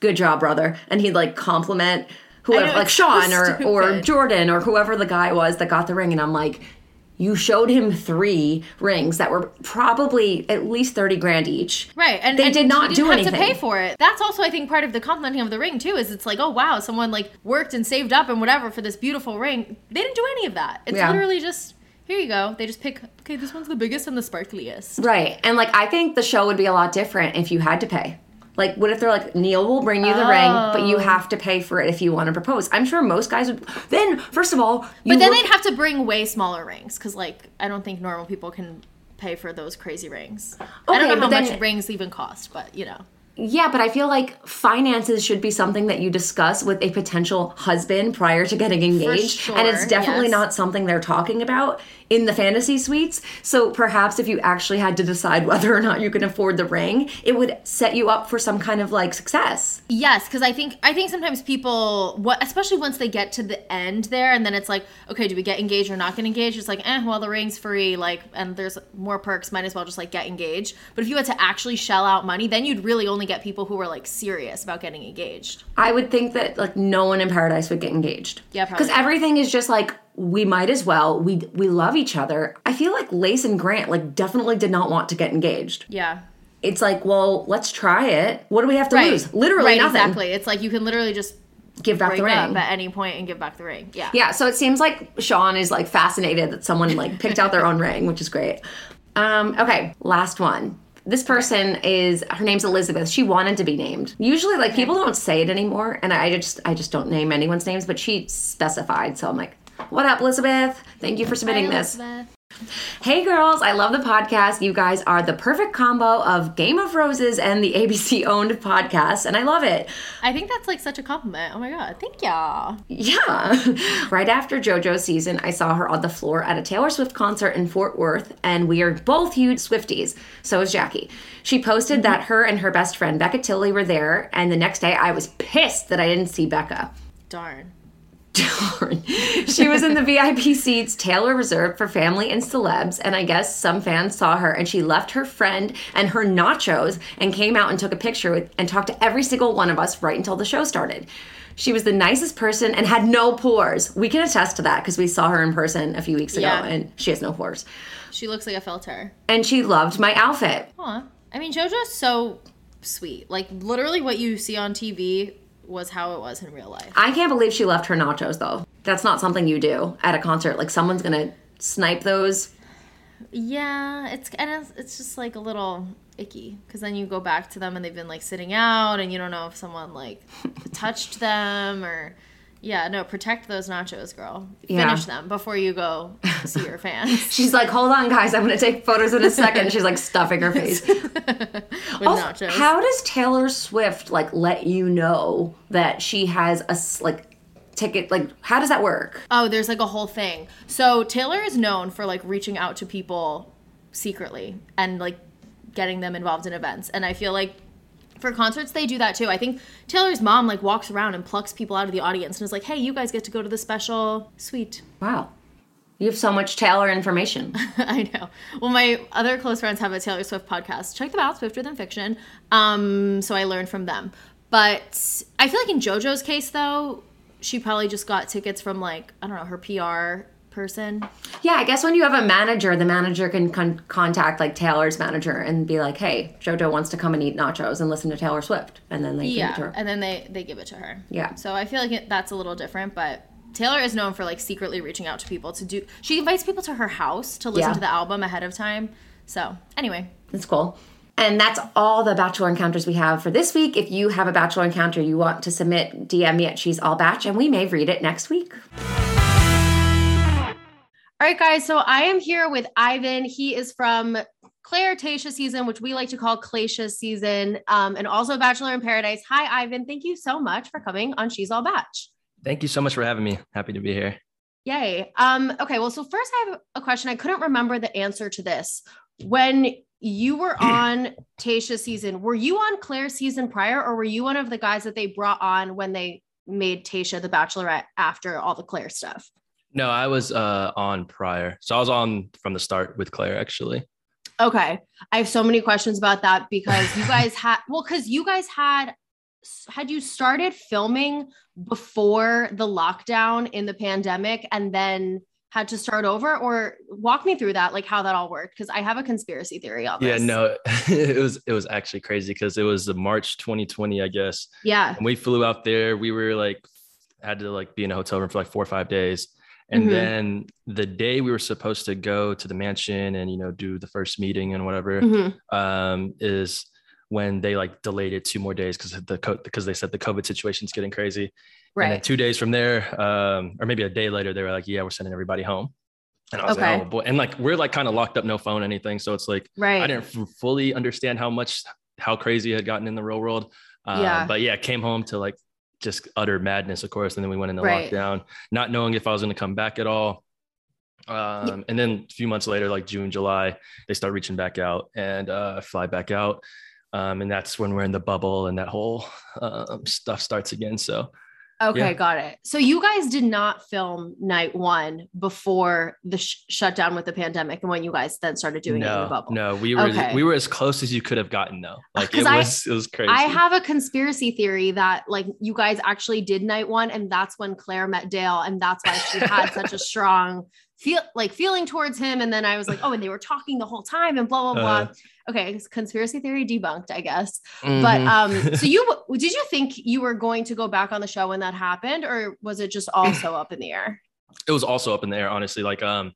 good job, brother. And he'd like compliment whoever, know, like it's so Sean or, or. Jordan or whoever the guy was that got the ring. And I'm like, you showed him three rings that were probably at least 30 grand each. Right, and They and did not do didn't have anything. to pay for it. That's also, I think, part of the complimenting of the ring too. Is it's like, oh wow, someone like worked and saved up and whatever for this beautiful ring. They didn't do any of that. It's Yeah. literally just here you go. They just pick. Okay, this one's the biggest and the sparkliest. Right. And like I think the show would be a lot different if you had to pay. Like what if they're like Neil will bring you the ring, but Oh. you have to pay for it if you want to propose. I'm sure most guys would then first of all, But then they'd have to bring way smaller rings because, like, I don't think normal people can pay for those crazy rings. I don't know how but much rings even cost, but you know. Yeah, but I feel like finances should be something that you discuss with a potential husband prior to getting engaged. and it's definitely yes. not something they're talking about in the fantasy suites. So perhaps if you actually had to decide whether or not you can afford the ring, it would set you up for some kind of like success. Yes, because I think I think sometimes people, what especially once they get to the end there, and then it's like, okay, do we get engaged or not get engaged? It's like, eh, well, the ring's free, like, and there's more perks. Might as well just like get engaged. But if you had to actually shell out money, then you'd really only get people who were like serious about getting engaged. I would think that like no one in paradise would get engaged. Yeah, Because everything is just like we might as well. We we love each other. I feel like Lace and Grant like definitely did not want to get engaged. Yeah. It's like, well, let's try it. What do we have to Right. lose? Literally right, nothing. Exactly. It's like you can literally just Give back the ring. up at any point and give back the ring. Yeah. Yeah, so it seems like Shawn is like fascinated that someone like picked out their own ring, which is great. Um, okay, last one. This person is her name's Elizabeth. She wanted to be named. Usually like people don't say it anymore and I just I just don't name anyone's names, but she specified. So I'm like, "What up, Elizabeth? Thank you for submitting this." Elizabeth. Hey girls, I love the podcast. You guys are the perfect combo of Game of Roses and the ABC owned podcast, and I love it. I think that's like such a compliment. Oh my god. Thank y'all. Yeah. right after JoJo's season, I saw her on the floor at a Taylor Swift concert in Fort Worth, and we are both huge Swifties. So is Jackie. She posted that her and her best friend Becca Tilley were there, and the next day I was pissed that I didn't see Becca. Darn. Darn. she was in the VIP seats Taylor reserved for family and celebs, and I guess some fans saw her and she left her friend and her nachos and came out and took a picture with and talked to every single one of us right until the show started. She was the nicest person and had no pores. We can attest to that because we saw her in person a few weeks ago Yeah. and she has no pores. She looks like a filter. And she loved my outfit. Aw. I mean, JoJo's so sweet. Like, literally, what you see on TV was how it was in real life. I can't believe she left her nachos though. That's not something you do at a concert. Like someone's gonna snipe those. Yeah, it's and it's, it's just like a little icky because then you go back to them and they've been like sitting out and you don't know if someone like touched them or yeah no protect those nachos girl Yeah. finish them before you go see your fans She's like, hold on, guys, I'm gonna take photos in a second. She's like stuffing her face. with Also, nachos how does Taylor Swift like let you know that she has a like ticket? Like, how does that work? Oh, there's like a whole thing. So Taylor is known for like reaching out to people secretly and like getting them involved in events. And I feel like for concerts they do that too. I think Taylor's mom like walks around and plucks people out of the audience and is like, "Hey, you guys get to go to the special suite." Wow. You have so much Taylor information. I know. Well, my other close friends have a Taylor Swift podcast. Check them out, Swifter Than Fiction. Um, so I learned from them. But I feel like in JoJo's case, though, she probably just got tickets from like I don't know her PR person. Yeah, I guess when you have a manager, the manager can con- contact like Taylor's manager and be like, "Hey, JoJo wants to come and eat nachos and listen to Taylor Swift," and then they give it to Yeah, her. and then they they give it to her. Yeah. So I feel like it, that's a little different, but Taylor is known for like secretly reaching out to people to do. She invites people to her house to listen Yeah. to the album ahead of time. So anyway, That's cool. And that's all the Bachelor encounters we have for this week. If you have a Bachelor encounter you want to submit, DM me at She's All Batch, and we may read it next week. All right, guys. So I am here with Ivan. He is from Clare Tayshia season, which we like to call Claysha season, um, and also Bachelor in Paradise. Hi, Ivan. Thank you so much for coming on She's All Batch. Thank you so much for having me. Happy to be here. Yay. Um, okay, well, so first I have a question. I couldn't remember the answer to this. When you were on Tayshia season, were you on Clare season prior, or were you one of the guys that they brought on when they made Tayshia the Bachelorette after all the Clare stuff? No, I was uh, on prior. So I was on from the start with Clare, actually. Okay. I have so many questions about that because you guys had well cuz you guys had had you started filming before the lockdown in the pandemic and then had to start over or walk me through that like how that all worked because I have a conspiracy theory on this. Yeah, no, it was it was actually crazy because it was the March 2020, I guess. Yeah. And we flew out there. We were like had to like be in a hotel room for like four or five days. And Mhm. then the day we were supposed to go to the mansion and you know do the first meeting and whatever Mhm. um, is when they like delayed it two more days because the co- because they said the COVID situation's getting crazy. Right. And then two days from there, um, or maybe a day later, they were like, "Yeah, we're sending everybody home." And I was Okay. like, "Oh boy!" And like we're like kind of locked up, no phone, anything. So it's like Right. I didn't f- fully understand how much how crazy it had gotten in the real world. Uh, Yeah. But yeah, came home to like just utter madness, of course. And then we went into Right. lockdown, not knowing if I was going to come back at all. Um, And then a few months later, like June, July, they start reaching back out and uh, I fly back out. Um, and that's when we're in the bubble and that whole um, stuff starts again. So Okay, Yeah. got it. So you guys did not film night 1 before the sh- shutdown with the pandemic and when you guys then started doing it in the bubble. no, we were Okay. we were as close as you could have gotten though. Oh, like it 'Cause I- it was crazy. I have a conspiracy theory that like you guys actually did night one, and that's when Clare met Dale, and that's why she had such a strong feel like feeling towards him. And then I was like, oh, and they were talking the whole time, and blah blah blah. Uh, okay, conspiracy theory debunked, I guess. But Mhm. um, so you did you think you were going to go back on the show when that happened, or was it just also up in the air? it was also up in the air, honestly. Like, um,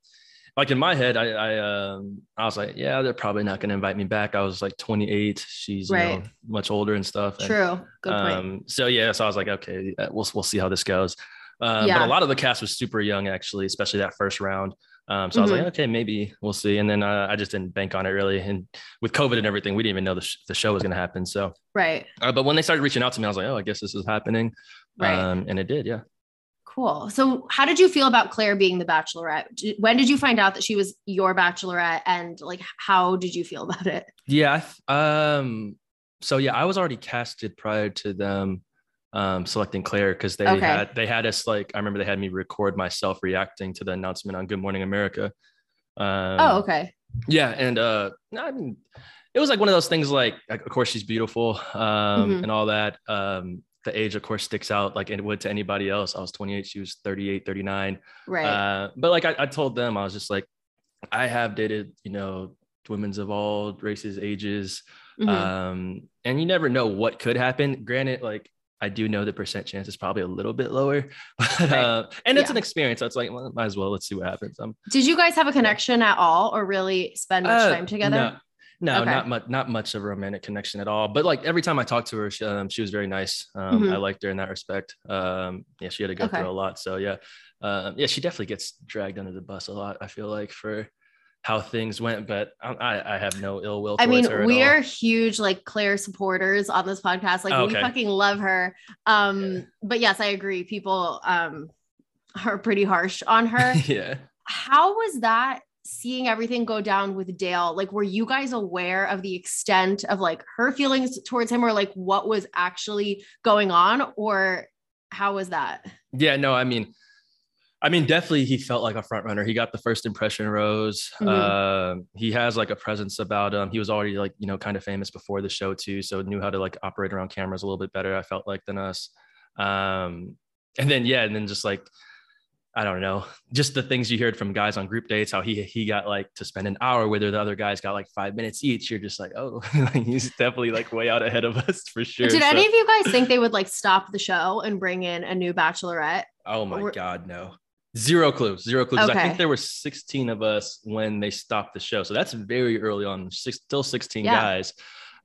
like in my head, I, I, um, I was like, yeah, they're probably not going to invite me back. I was like 28. She's you know, much older and stuff. and, True, good point. Um, so yeah, so I was like, okay, uh, we'll we'll see how this goes. Um, Yeah. But a lot of the cast was super young, actually, especially that first round. Um, so I was Mm-hmm. like, okay, maybe we'll see. And then uh, I just didn't bank on it really. And with COVID and everything, we didn't even know the, sh- the show was going to happen. So, right, uh, but when they started reaching out to me, I was like, oh, I guess this is happening. right. Um, and it did, yeah. Cool. So, how did you feel about Clare being the bachelorette? When did you find out that she was your bachelorette, and like, how did you feel about it? Yeah. Um. So yeah, I was already casted prior to them um, selecting Clare because they Okay. had they had us like I remember they had me record myself reacting to the announcement on Good Morning America. Um, oh, okay. Yeah, and uh, I mean, it was like one of those things. Like, like, of course, she's beautiful um, Mhm. and all that. Um, the age, of course, sticks out like it would to anybody else. I was 28, she was 38, 39. Right. Uh, but like I, I told them, I was just like, I have dated, you know, women's of all races, ages, Mhm. um, and you never know what could happen. Granted, like I do know the percent chance is probably a little bit lower, but, uh, and it's Yeah. an experience. So it's like, well, might as well. Let's see what happens. Um, did you guys have a connection at all, or really spend much uh, time together? No, no Okay. not much, not much of a romantic connection at all. But like every time I talked to her, she, um, she was very nice. Um, Mhm. I liked her in that respect. Um, yeah, she had to go Okay. through a lot. So yeah, um, yeah, she definitely gets dragged under the bus a lot. I feel like for how things went, but I, I, have no ill will. I mean, towards her at we are huge like Clare supporters on this podcast. Like Oh, we fucking love her. Um, but yes, I agree. People um are pretty harsh on her. yeah. How was that seeing everything go down with Dale, like were you guys aware of the extent of like her feelings towards him or like what was actually going on or how was that? Yeah, no, I mean, I mean, definitely he felt like a front runner. He got the first impression rose. Mhm. Uh, he has like a presence about him. He was already like, you know, kind of famous before the show too. So knew how to like operate around cameras a little bit better, I felt like, than us. Um, and then, yeah, and then just like, I don't know, just the things you heard from guys on group dates, how he he got like to spend an hour with her, the other guys got like five minutes each. You're just like, oh, he's definitely like way out ahead of us for sure. Did So- any of you guys think they would like stop the show and bring in a new bachelorette? Oh my Or- god, no. Zero clues. Zero clues. I think there were 16 of us when they stopped the show. So that's very early on. Six, still 16 Yeah. guys.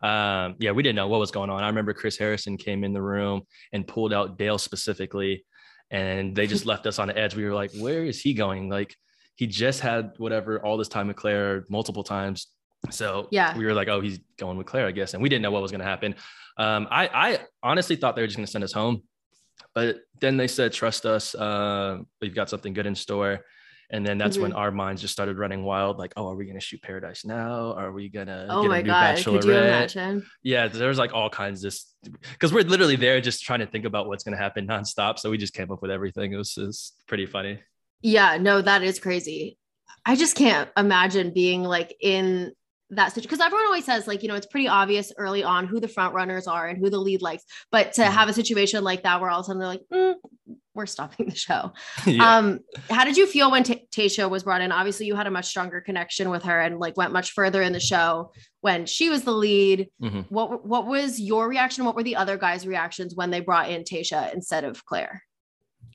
Um, yeah, we didn't know what was going on. I remember Chris Harrison came in the room and pulled out Dale specifically, and they just left us on the edge. We were like, where is he going? Like he just had whatever all this time with Clare multiple times. So Yeah. we were like, oh, he's going with Clare, I guess. And we didn't know what was going to happen. Um, I, I honestly thought they were just going to send us home but then they said trust us uh, we've got something good in store and then that's when Mm-hmm. our minds just started running wild like oh are we going to shoot paradise now are we going to Oh get my a new god, could you imagine? yeah there's like all kinds of because we're literally there just trying to think about what's going to happen nonstop so we just came up with everything it was, it was pretty funny Yeah, no, that is crazy. I just can't imagine being like in that situation because everyone always says like you know it's pretty obvious early on who the front runners are and who the lead likes but to Mhm. have a situation like that where all of a sudden they're like "Mm, we're stopping the show. Yeah. um how did you feel when T- tayshia was brought in? Obviously you had a much stronger connection with her and like went much further in the show when she was the lead. Mhm. what what was your reaction? What were the other guys reactions when they brought in tayshia instead of clare?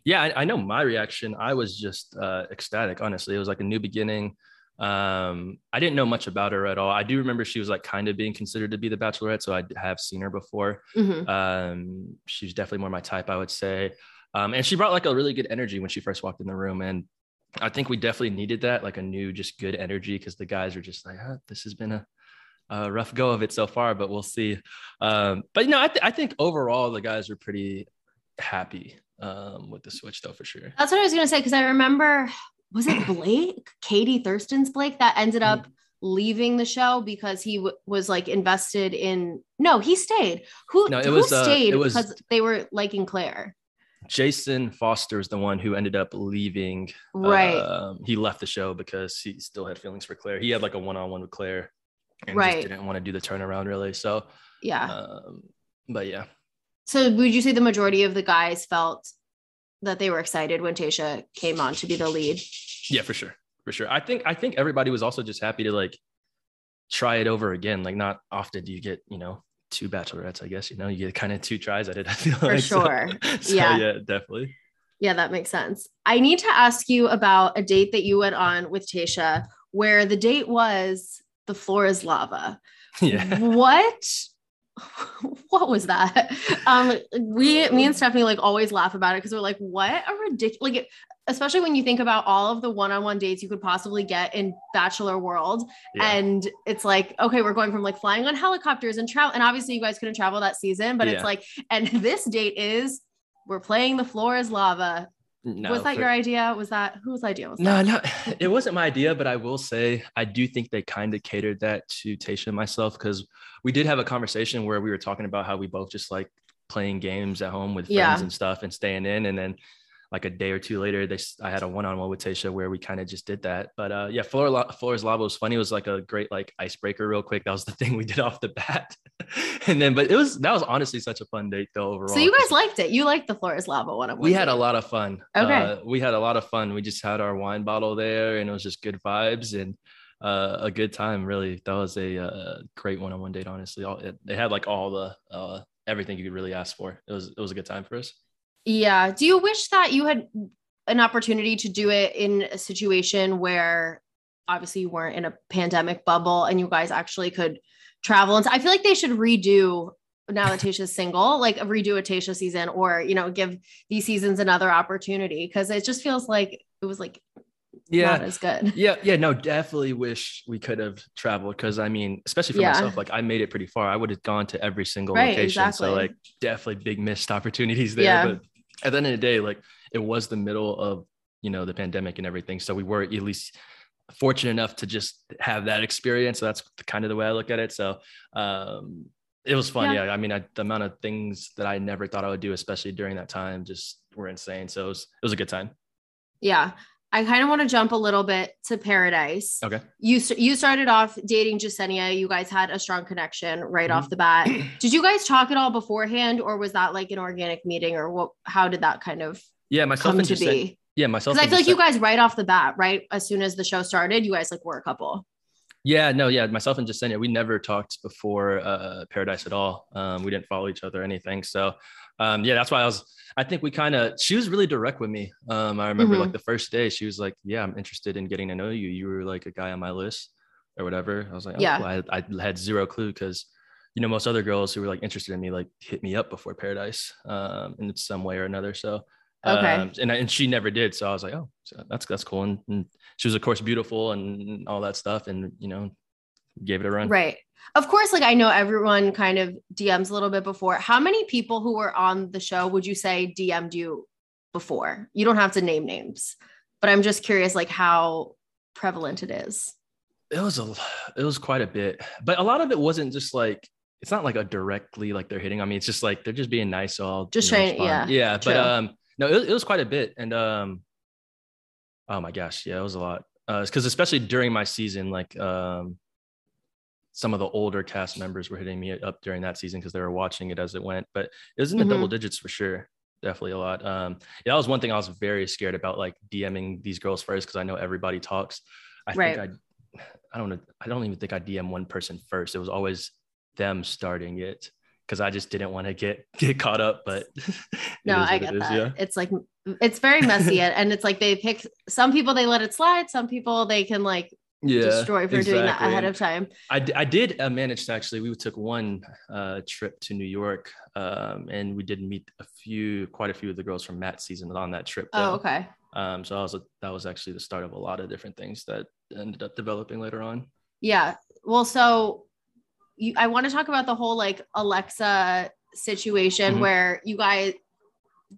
Yeah I, I know my reaction. I was just uh, ecstatic honestly. It was like a new beginning um i didn't know much about her at all i do remember she was like kind of being considered to be the bachelorette so i have seen her before Mhm. um she's definitely more my type i would say um and she brought like a really good energy when she first walked in the room and i think we definitely needed that like a new just good energy because the guys are just like this has been a a rough go of it so far, but we'll see. Um, but you know, I, th- I think overall the guys are pretty happy um, with the switch, though, for sure. That's what I was gonna say because I remember was it Blake, Katie Thurston's Blake that ended up leaving the show because he w- was like invested in. No, he stayed. Who No, it who was, uh, stayed it was- because they were liking Clare, Jason Foster is the one who ended up leaving. right? Um, he left the show because he still had feelings for Clare. He had like a one-on-one with Clare, and Right. just didn't want to do the turnaround really. So, yeah. um, but yeah, so would you say the majority of the guys felt that they were excited when Tayshia came on to be the lead? yeah, for sure, for sure. I think I think everybody was also just happy to like try it over again. Like, not often do you get you know two bachelorettes. I guess you know you get kind of two tries at it. I feel For like So- sure. so, Yeah. yeah, definitely. Yeah, that makes sense. I need to ask you about a date that you went on with Tayshia, where the date was the floor is lava. Yeah. what what was that? Um we me and stephanie like always laugh about it because we're like what a ridiculous like especially when you think about all of the one-on-one dates you could possibly get in bachelor world Yeah. and it's like okay we're going from like flying on helicopters and travel and obviously you guys couldn't travel that season but it's like and this date is we're playing the floor is lava No, was that for- your idea was that whose idea was No, that no, no, it wasn't my idea, but I will say I do think they kind of catered that to Tayshia and myself because we did have a conversation where we were talking about how we both just like playing games at home with friends Yeah. and stuff and staying in. And then like a day or two later, they I had a one-on-one with Tayshia where we kind of just did that. But uh, yeah, Floor's Lava was funny. It was like a great like icebreaker, real quick. That was the thing we did off the bat. and then, but it was that was honestly such a fun date though overall. so you guys liked it you liked the floor is lava one of them we had a lot of fun. Okay. Uh, we had a lot of fun. We just had our wine bottle there and it was just good vibes and uh, a good time. Really, that was a uh, great one-on-one date. Honestly, all, it, they had like all the uh, everything you could really ask for. It was it was a good time for us. Yeah. Do you wish that you had an opportunity to do it in a situation where obviously you weren't in a pandemic bubble and you guys actually could travel? And I feel like they should redo now that Tayshia's single, like redo a Tasha season or, you know, give these seasons another opportunity because it just feels like it was like not as good. yeah, yeah, no, definitely wish we could have traveled because I mean, especially for Yeah. myself, like I made it pretty far. I would have gone to every single Right, location. exactly. So like definitely big missed opportunities there. Yeah. But at the end of the day, like it was the middle of you know the pandemic and everything. So we were at least fortunate enough to just have that experience. So that's kind of the way I look at it. So um, it was fun. Yeah. yeah. I mean, I, the amount of things that I never thought I would do, especially during that time, just were insane. So it was, it was a good time. Yeah. I kind of want to jump a little bit to Paradise. Okay. You you started off dating Jessenia. You guys had a strong connection right mm-hmm. off the bat. Did you guys talk at all beforehand, or was that like an organic meeting, or what? How did that kind of yeah myself come to be? yeah, myself. Because I feel like you guys right off the bat, right as soon as the show started, you guys like were a couple. Yeah, no, yeah, myself and Jessenia, we never talked before uh, Paradise at all. Um, we didn't follow each other or anything. So, um, yeah, that's why I was. I think we kind of. She was really direct with me. Um, I remember mm-hmm. like the first day, she was like, "Yeah, I'm interested in getting to know you. You were like a guy on my list, or whatever." I was like, oh, "Yeah." Cool. I, I had zero clue because, you know, most other girls who were like interested in me like hit me up before Paradise, um, in some way or another. So, Okay. Um, and and she never did, so I was like, oh, so that's that's cool. And, and, she was of course beautiful and all that stuff, and you know, gave it a run. Right. Of course, like I know everyone kind of DMs a little bit before. How many people who were on the show would you say DM'd you before? You don't have to name names, but I'm just curious, like how prevalent it is. It was a, it was quite a bit, but a lot of it wasn't just like it's not like a directly like they're hitting on me. It's just like they're just being nice. So I'll just trying, yeah, yeah. True. But um, no, it, it, was quite a bit. And um, oh my gosh, yeah, it was a lot. Uh, Because especially during my season, like um, some of the older cast members were hitting me up during that season because they were watching it as it went. But it was in the mm-hmm. double digits for sure. Definitely a lot. Um, yeah, that was one thing I was very scared about, like DMing these girls first because I know everybody talks. I right. think I, I don't know, I don't even think I DM one person first. It was always them starting it because I just didn't want to get get caught up. But no, I get that. Yeah. It's like it's very messy, and it's like they pick some people they let it slide, some people they can like yeah, destroy for exactly. doing that ahead of time. I, I did uh, manage to actually. We took one uh, trip to New York, um, and we did meet a few, quite a few of the girls from Matt's season on that trip. Though. Oh, okay. Um, so I was that was actually the start of a lot of different things that ended up developing later on. Yeah. Well, so you, I want to talk about the whole like Alexa situation mm-hmm. where you guys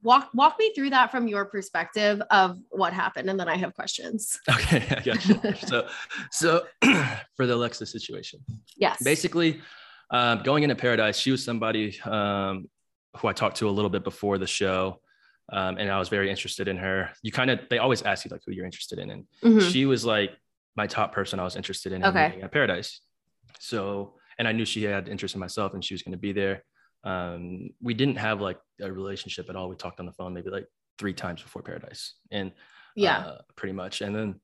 walk walk me through that from your perspective of what happened and then I have questions. Okay, I got you. so so for the Alexa situation. Yes. Basically, um, going into Paradise, she was somebody um, who I talked to a little bit before the show. Um, and I was very interested in her. You kind of they always ask you like who you're interested in, and mm-hmm. she was like my top person I was interested in okay. at Paradise. So and I knew she had interest in myself and she was going to be there. Um, we didn't have like a relationship at all. We talked on the phone maybe like three times before Paradise, and yeah, uh, pretty much. And then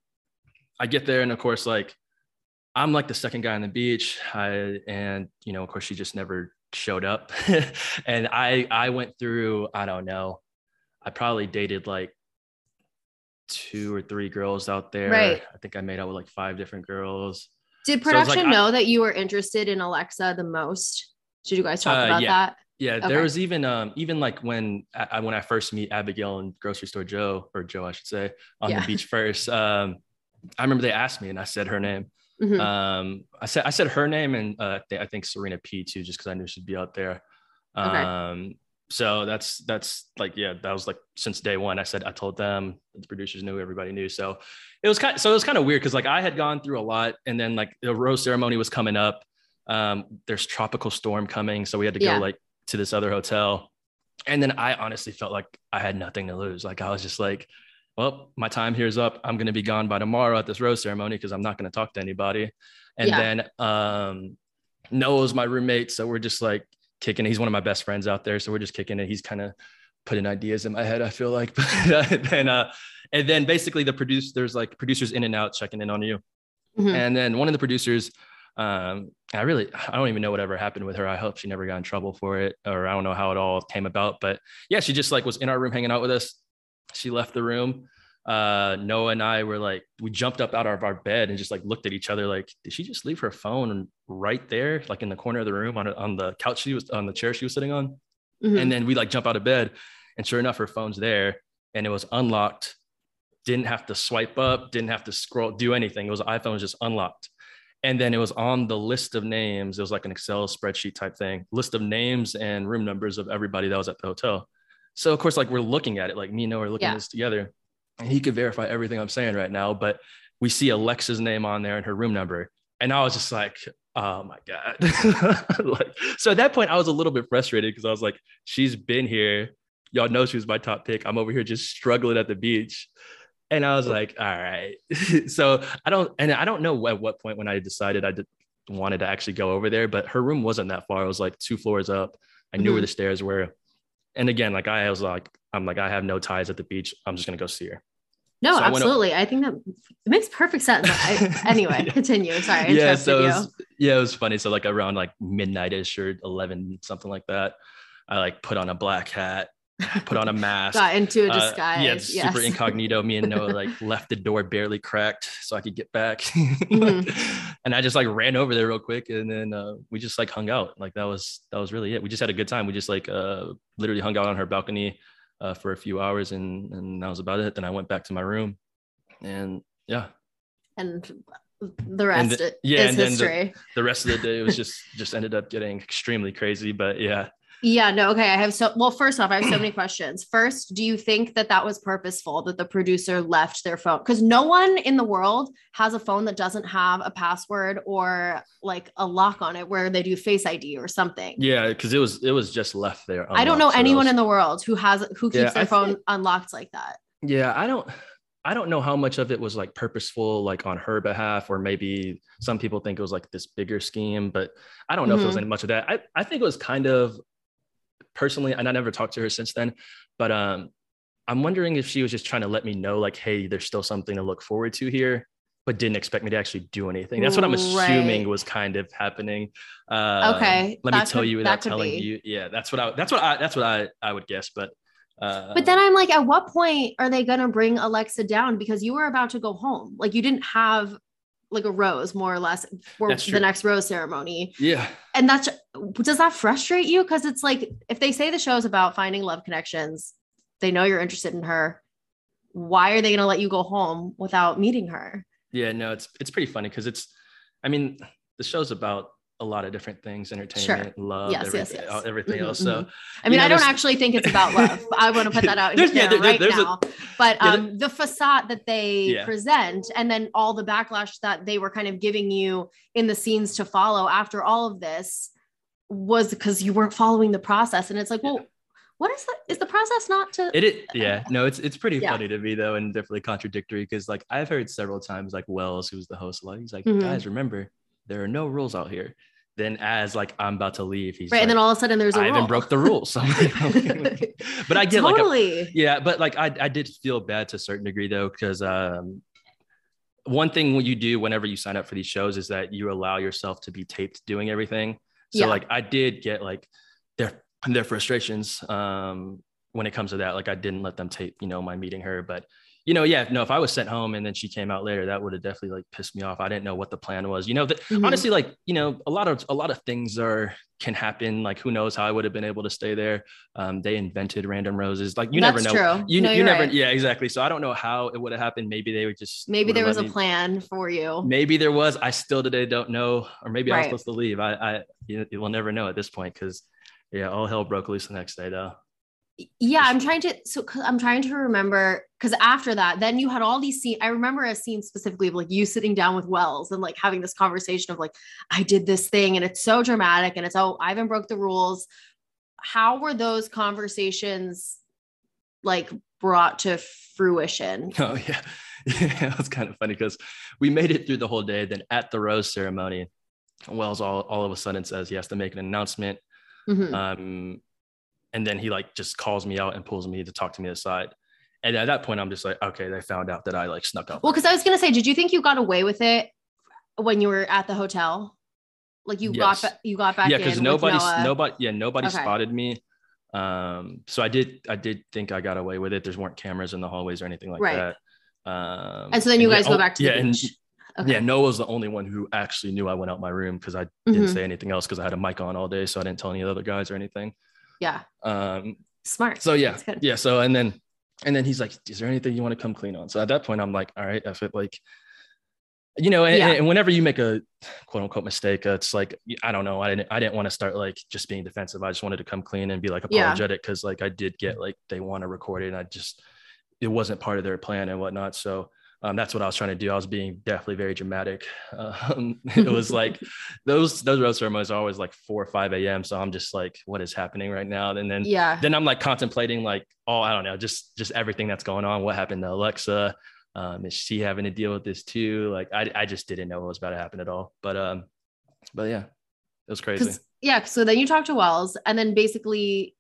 I get there, and of course, like I'm like the second guy on the beach. I and you know, of course, she just never showed up, and I I went through I don't know, I probably dated like two or three girls out there. Right. I think I made out with like five different girls. Did production so like, know I, that you were interested in Alexa the most? Did you guys talk uh, about yeah. that? Yeah, okay. there was even um even like when I when I first meet Abigail and grocery store Joe or Joe I should say on yeah. the beach first. Um, I remember they asked me and I said her name. Mm-hmm. Um, I said I said her name and uh, I think Serena P too, just because I knew she'd be out there. Um, okay so that's that's like yeah that was like since day one i said i told them the producers knew everybody knew so it was kind of, so it was kind of weird because like i had gone through a lot and then like the rose ceremony was coming up um there's tropical storm coming so we had to yeah. go like to this other hotel and then i honestly felt like i had nothing to lose like i was just like well my time here's up i'm going to be gone by tomorrow at this rose ceremony because i'm not going to talk to anybody and yeah. then um noah's my roommate so we're just like kicking it. He's one of my best friends out there. So we're just kicking it. He's kind of putting ideas in my head, I feel like. and, then uh and then basically the produce there's like producers in and out checking in on you. Mm-hmm. And then one of the producers, um, I really I don't even know whatever happened with her. I hope she never got in trouble for it, or I don't know how it all came about. But yeah, she just like was in our room hanging out with us. She left the room uh, Noah and I were like, we jumped up out of our bed and just like looked at each other like, did she just leave her phone right there, like in the corner of the room on, on the couch she was on the chair she was sitting on? Mm-hmm. And then we like jump out of bed and sure enough, her phone's there and it was unlocked. Didn't have to swipe up, didn't have to scroll, do anything. It was iPhone was just unlocked. And then it was on the list of names. It was like an Excel spreadsheet type thing, list of names and room numbers of everybody that was at the hotel. So of course, like we're looking at it, like me and Noah are looking yeah. at this together and he could verify everything I'm saying right now. But we see Alexa's name on there and her room number. And I was just like, oh my God. like, so at that point, I was a little bit frustrated because I was like, she's been here. Y'all know she was my top pick. I'm over here just struggling at the beach. And I was like, all right. so I don't, and I don't know at what point when I decided I did, wanted to actually go over there, but her room wasn't that far. It was like two floors up. I knew Mm-hmm. where the stairs were. And again, like I was like, I'm like, I have no ties at the beach. I'm just gonna go see her. No, So I absolutely. I think that it makes perfect sense. I, anyway, Yeah. continue. Sorry, I yeah, so it was, yeah, it was funny. So like around like midnight-ish or 11, something like that. I like put on a black hat, put on a mask. Got into a Uh, disguise. yeah, yes. super incognito. Me and Noah like left the door barely cracked so I could get back. Mm-hmm. and I just like ran over there real quick and then uh, we just like hung out. Like that was that was really it. We just had a good time. We just like uh, literally hung out on her balcony uh, for a few hours and and that was about it. Then I went back to my room and yeah, and the rest the- yeah, is then the- history. the rest of the day was just just ended up getting extremely crazy. But yeah, Yeah, no, okay. I have so well. First off, I have so many questions. First, do you think that that was purposeful that the producer left their phone? Because no one in the world has a phone that doesn't have a password or like a lock on it where they do Face ID or something. yeah, because it was it was just left there. I don't know so anyone was- in the world who has who keeps Yeah, their I phone think- unlocked like that. Yeah, I don't I don't know how much of it was like purposeful, like on her behalf, or maybe some people think it was like this bigger scheme, but I don't know if it was Mm-hmm. any much of that. I, I think it was kind of personally, and I never talked to her since then, but um I'm wondering if she was just trying to let me know, like, hey, there's still something to look forward to here, but didn't expect me to actually do anything. That's what I'm assuming Right. was kind of happening. Uh, Okay, Let me tell could- you without telling be. you. Yeah, that's what I that's what I that's what I I would guess. But uh But then I'm like, at what point are they gonna bring Alexa down? Because you were about to go home. Like you didn't have like a rose, more or less, for the next rose ceremony. yeah. And that's does that frustrate you? Because it's like if they say the show is about finding love connections, they know you're interested in her. Why are they gonna let you go home without meeting her? Yeah, no, it's it's pretty funny because it's, I mean, the show's about a lot of different things, entertainment, love, Yes, yes, everything, yes. uh, everything Mhm, else. So I mean, You know, I don't actually think it's about love. I want to put that out There's- here yeah, there- right there's a- now. but yeah, um, the facade that they Yeah. present, and then all the backlash that they were kind of giving you in the scenes to follow after all of this was because you weren't following the process. And it's like, well, what is the is the process not to? it, it yeah, no, it's it's pretty Yeah. funny to me though, and definitely contradictory because like I've heard several times like Wells, who's the host, like he's like, Mhm. guys, remember there are no rules out here. Then as like I'm about to leave, he's right, and then all of a sudden there's a I rule. even broke the rules. Like, but I get like a, totally. yeah but like I, I did feel bad to a certain degree though because um one thing you do whenever you sign up for these shows is that you allow yourself to be taped doing everything so Yeah. like i did get like their their frustrations um when it comes to that like i didn't let them tape you know my meeting her but you know yeah no if i was sent home and then she came out later that would have definitely like pissed me off. I didn't know what the plan was you know that Mhm. honestly like you know a lot of a lot of things are can happen like who knows how i would have been able to stay there. Um they invented random roses like you That's never know. true. you, No, you never right. yeah exactly. So i don't know how it would have happened. Maybe they would just Maybe there was a me- plan for you. maybe there was. I still today don't know or maybe i was supposed to leave. I i you, you will never know at this point because yeah all hell broke loose the next day though yeah i'm trying to so i'm trying to remember because after that then you had all these scenes i remember a scene specifically of like you sitting down with wells and like having this conversation of like i did this thing and it's so dramatic and it's oh ivan broke the rules. How were those conversations like brought to fruition? Oh yeah. Yeah it was kind of funny because we made it through the whole day then at the rose ceremony wells all, all of a sudden says he has to make an announcement. Mhm. um and then he like just calls me out and pulls me to talk to me aside. And at that point i'm just like okay they found out that i like snuck up well because i was gonna say did you think you got away with it when you were at the hotel? Like you Yes. got ba- you got back yeah because nobody nobody yeah nobody Okay. spotted me. Um so i did i did think i got away with it. There's weren't cameras in the hallways or anything like Right. that. Um and so then you yeah, guys go oh, back to yeah the and okay. yeah noah's the only one who actually knew i went out my room because i didn't Mhm. say anything else because i had a mic on all day so i didn't tell any of the other guys or anything yeah. Um smart. so yeah. Yeah so and then and then he's like is there anything you want to come clean on? So at that point i'm like all right if it like you know and, Yeah. and whenever you make a quote unquote mistake uh, it's like i don't know i didn't i didn't want to start like just being defensive i just wanted to come clean and be like apologetic because like i did get like they want to record it and i just it wasn't part of their plan and whatnot so um, that's what I was trying to do. I was being definitely very dramatic. Um, it was like those those rose ceremonies are always like four or five a.m. So I'm just like, what is happening right now? And then Yeah. then I'm like contemplating like, oh, I don't know, just just everything that's going on. What happened to Alexa? Um, is she having to deal with this too? Like I I just didn't know what was about to happen at all. But um, but yeah, it was crazy. yeah. So then you talk to Wells and then basically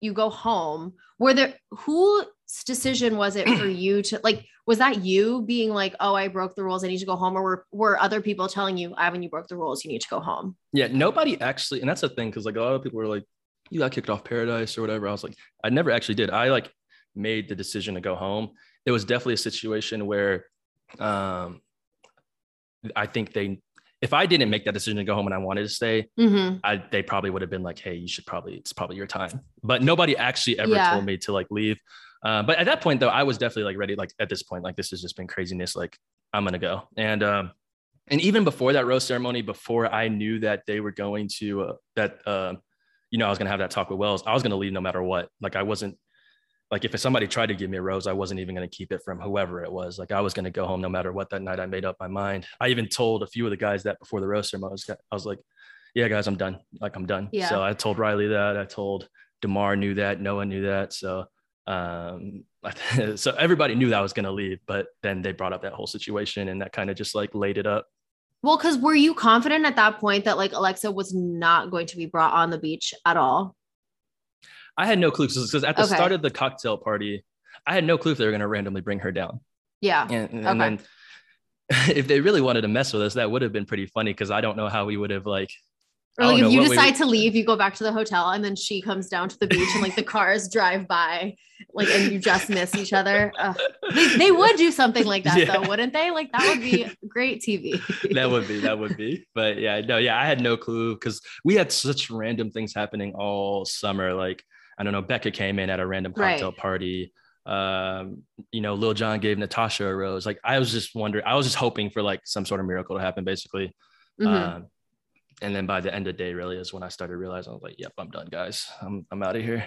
you go home. Were there whose decision was it for you to like was that you being like, oh, I broke the rules, I need to go home, or were were other people telling you, Ivan, you broke the rules, you need to go home? Yeah, nobody actually, and that's the thing, because like a lot of people were like, "You got kicked off Paradise or whatever." I was like, I never actually did. I like made the decision to go home. It was definitely a situation where, um, I think they, if I didn't make that decision to go home and I wanted to stay, Mm-hmm. I they probably would have been like, "Hey, you should probably it's probably your time." But nobody actually ever Yeah. told me to like leave. Uh, but at that point, though, I was definitely like ready. Like at this point, like this has just been craziness. Like I'm gonna go. And um, and even before that rose ceremony, before I knew that they were going to uh, that uh, you know I was gonna have that talk with Wells, I was gonna leave no matter what. Like I wasn't like if somebody tried to give me a rose, I wasn't even gonna keep it from whoever it was. Like I was gonna go home no matter what that night. I made up my mind. I even told a few of the guys that before the rose ceremony, I was, I was like, "Yeah, guys, I'm done. Like I'm done." Yeah. So I told Riley that. I told Demar knew that. Noah knew that. So um so everybody knew that I was gonna leave, but then they brought up that whole situation and that kind of just like laid it up. Well, because were you confident at that point that like Alexa was not going to be brought on the beach at all? I had no clue because at the Okay. start of the cocktail party, I had no clue if they were gonna randomly bring her down. Yeah. And, and Okay. then if they really wanted to mess with us, that would have been pretty funny because I don't know how we would have like Or like don't if know you we decide to leave, you go back to the hotel and then she comes down to the beach and like the cars drive by, like and you just miss each other. They, they would do something like that Yeah. though, wouldn't they? Like that would be great TV. that would be that would be but yeah no yeah i had no clue because we had such random things happening all summer like i don't know becca came in at a random Right. cocktail party um you know lil jon gave natasha a rose like i was just wondering i was just hoping for like some sort of miracle to happen basically Mhm. um and then by the end of the day really is when i started realizing i was like yep i'm done guys i'm, I'm out of here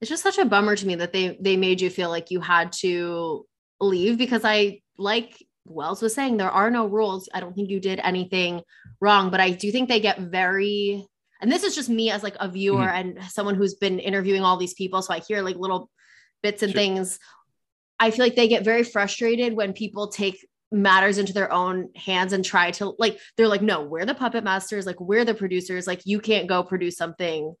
it's just such a bummer to me that they they made you feel like you had to leave because I like Wells was saying there are no rules. I don't think you did anything wrong, but I do think they get very and this is just me as like a viewer Mhm. and someone who's been interviewing all these people so I hear like little bits and Sure. things. I feel like they get very frustrated when people take matters into their own hands and try to like they're like no, we're the puppet masters, like we're the producers, like you can't go produce something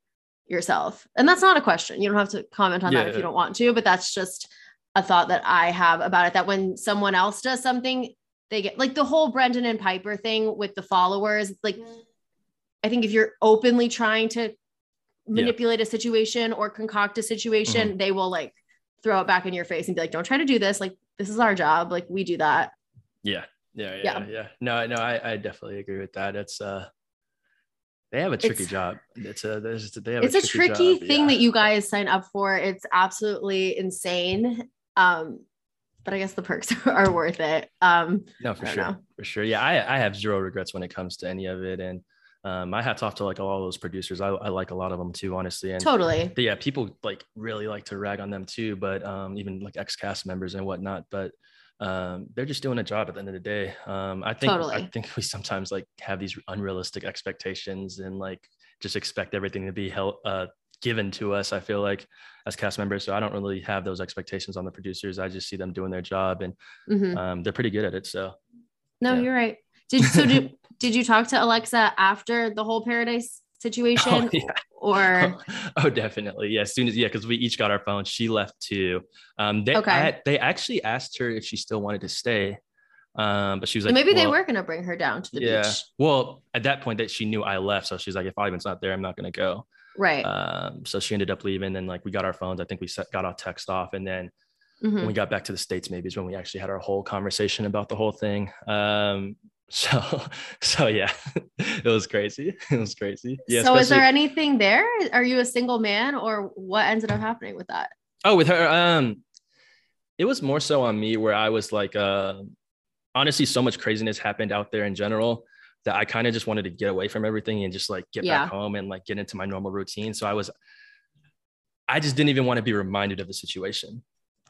yourself. And that's not a question. You don't have to comment on that if you don't want to, but that's just a thought that I have about it that when someone else does something, they get like the whole Brendan and Piper thing with the followers. Like, I think if you're openly trying to manipulate a situation or concoct a situation, Mm-hmm. they will like throw it back in your face and be like, don't try to do this. Like, this is our job. Like, we do that. Yeah yeah yeah Yeah. yeah, no no I, I definitely agree with that it's uh they have a tricky It's- job it's a there's they have it's a tricky job, thing yeah. that you guys sign up for. It's absolutely insane. Um, but I guess the perks are worth it. Um, No, for sure, know. for sure. Yeah, I, I have zero regrets when it comes to any of it, and um, I hats off to like all those producers. I, I like a lot of them too, honestly. And totally. but yeah, people like really like to rag on them too, but um, even like ex cast members and whatnot. But um, they're just doing a job at the end of the day. Um, I think I think we sometimes like have these unrealistic expectations and like just expect everything to be held uh, given to us. I feel like as cast members, so I don't really have those expectations on the producers. I just see them doing their job, and Mhm. um, they're pretty good at it. So No, Yeah. you're right. Did so did, did you talk to Alexa after the whole paradise situation? yeah. Or oh, definitely. Yeah. As soon as yeah, because we each got our phones. She left too. Um, they Okay. I- they actually asked her if she still wanted to stay. Um, but she was like, maybe they were gonna bring her down to the yeah. beach. Well, at that point, that she knew I left, so she's like, if Ivan's not there, I'm not gonna go. Right. Um, so she ended up leaving. And like we got our phones. I think we set, got our text off, and then when Mhm. we got back to the states, maybe is when we actually had our whole conversation about the whole thing. Um, so so yeah, it was crazy. It was crazy. Yeah. so is there anything there? Are you a single man or what ended up happening with that? Oh, with her, um, it was more so on me where I was like, uh, honestly, so much craziness happened out there in general that I kind of just wanted to get away from everything and just like get Yeah. back home and like get into my normal routine. So I was, I just didn't even want to be reminded of the situation.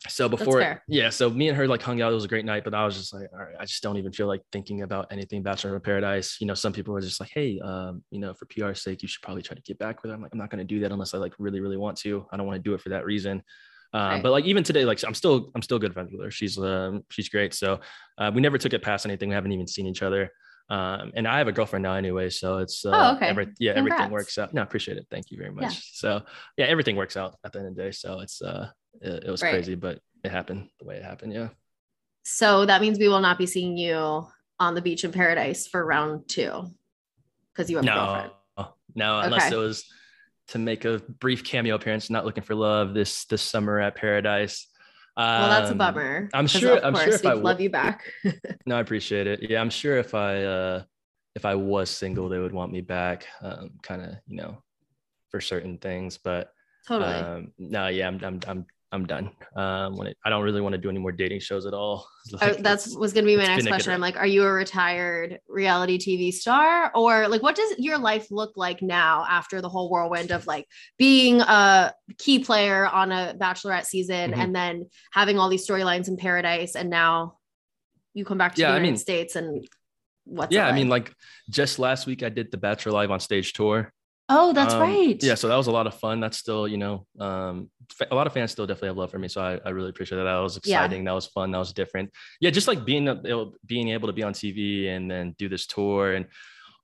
So before yeah so me and her like hung out. It was a great night but i was just like all right i just don't even feel like thinking about anything bachelor in paradise. You know some people were just like hey um you know for pr sake you should probably try to get back with her. I'm like i'm not going to do that unless i like really really want to. I don't want to do it for that reason. Um, Right. but like even today like i'm still i'm still good friends with her. She's um she's great. So uh, we never took it past anything. We haven't even seen each other. Um and i have a girlfriend now anyway so it's uh, Oh, okay. every- yeah everything works out. No i appreciate it. Thank you very much. Yeah. so yeah everything works out at the end of the day. So it's uh it, it was Right. crazy but it happened the way it happened yeah So that means we will not be seeing you on the beach in paradise for round two because you have a girlfriend. no no unless Okay. it was to make a brief cameo appearance not looking for love this this summer at paradise Well, that's a Um, bummer. I'm sure- Of I'm course, sure if I w- love you back. no i appreciate it yeah i'm sure if i uh if i was single they would want me back um kind of you know for certain things but totally. um no yeah i'm i'm i'm, I'm done um when it, i don't really want to do any more dating shows at all I- Like, that's it's- was going to be my next question. I'm like, are you a retired reality TV star, or like, what does your life look like now after the whole whirlwind of like being a key player on a Bachelorette season Mhm. and then having all these storylines in Paradise, and now you come back to Yeah, the I United mean- States and what's yeah it i mean like just last week i did the bachelor live on stage tour oh, that's Um, right. Yeah, so that was a lot of fun. That's still, you know, um, a lot of fans still definitely have love for me. So I, I really appreciate that. That was Yeah. exciting. That was fun. That was different. Yeah, just like being able, being able to be on TV and then do this tour and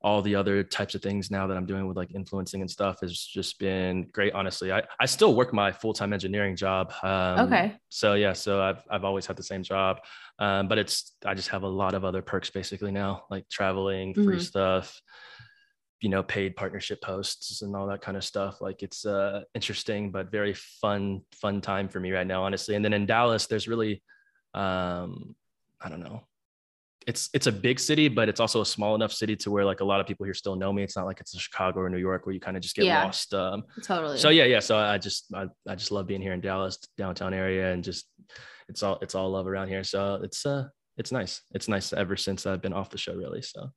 all the other types of things now that I'm doing with like influencing and stuff has just been great. Honestly, I, I still work my full time engineering job. Um, Okay. So yeah, so I've I've always had the same job, um, but it's I just have a lot of other perks basically now, like traveling, free Mhm. stuff, you know, paid partnership posts and all that kind of stuff. Like it's uh interesting but very fun fun time for me right now, honestly. And then in Dallas, there's really, um, I don't know. It's it's a big city, but it's also a small enough city to where like a lot of people here still know me. It's not like it's a Chicago or New York where you kind of just get Yeah. lost. Um, totally. so yeah yeah so i just I, I just love being here in dallas downtown area and just it's all it's all love around here so it's uh it's nice it's nice ever since i've been off the show really so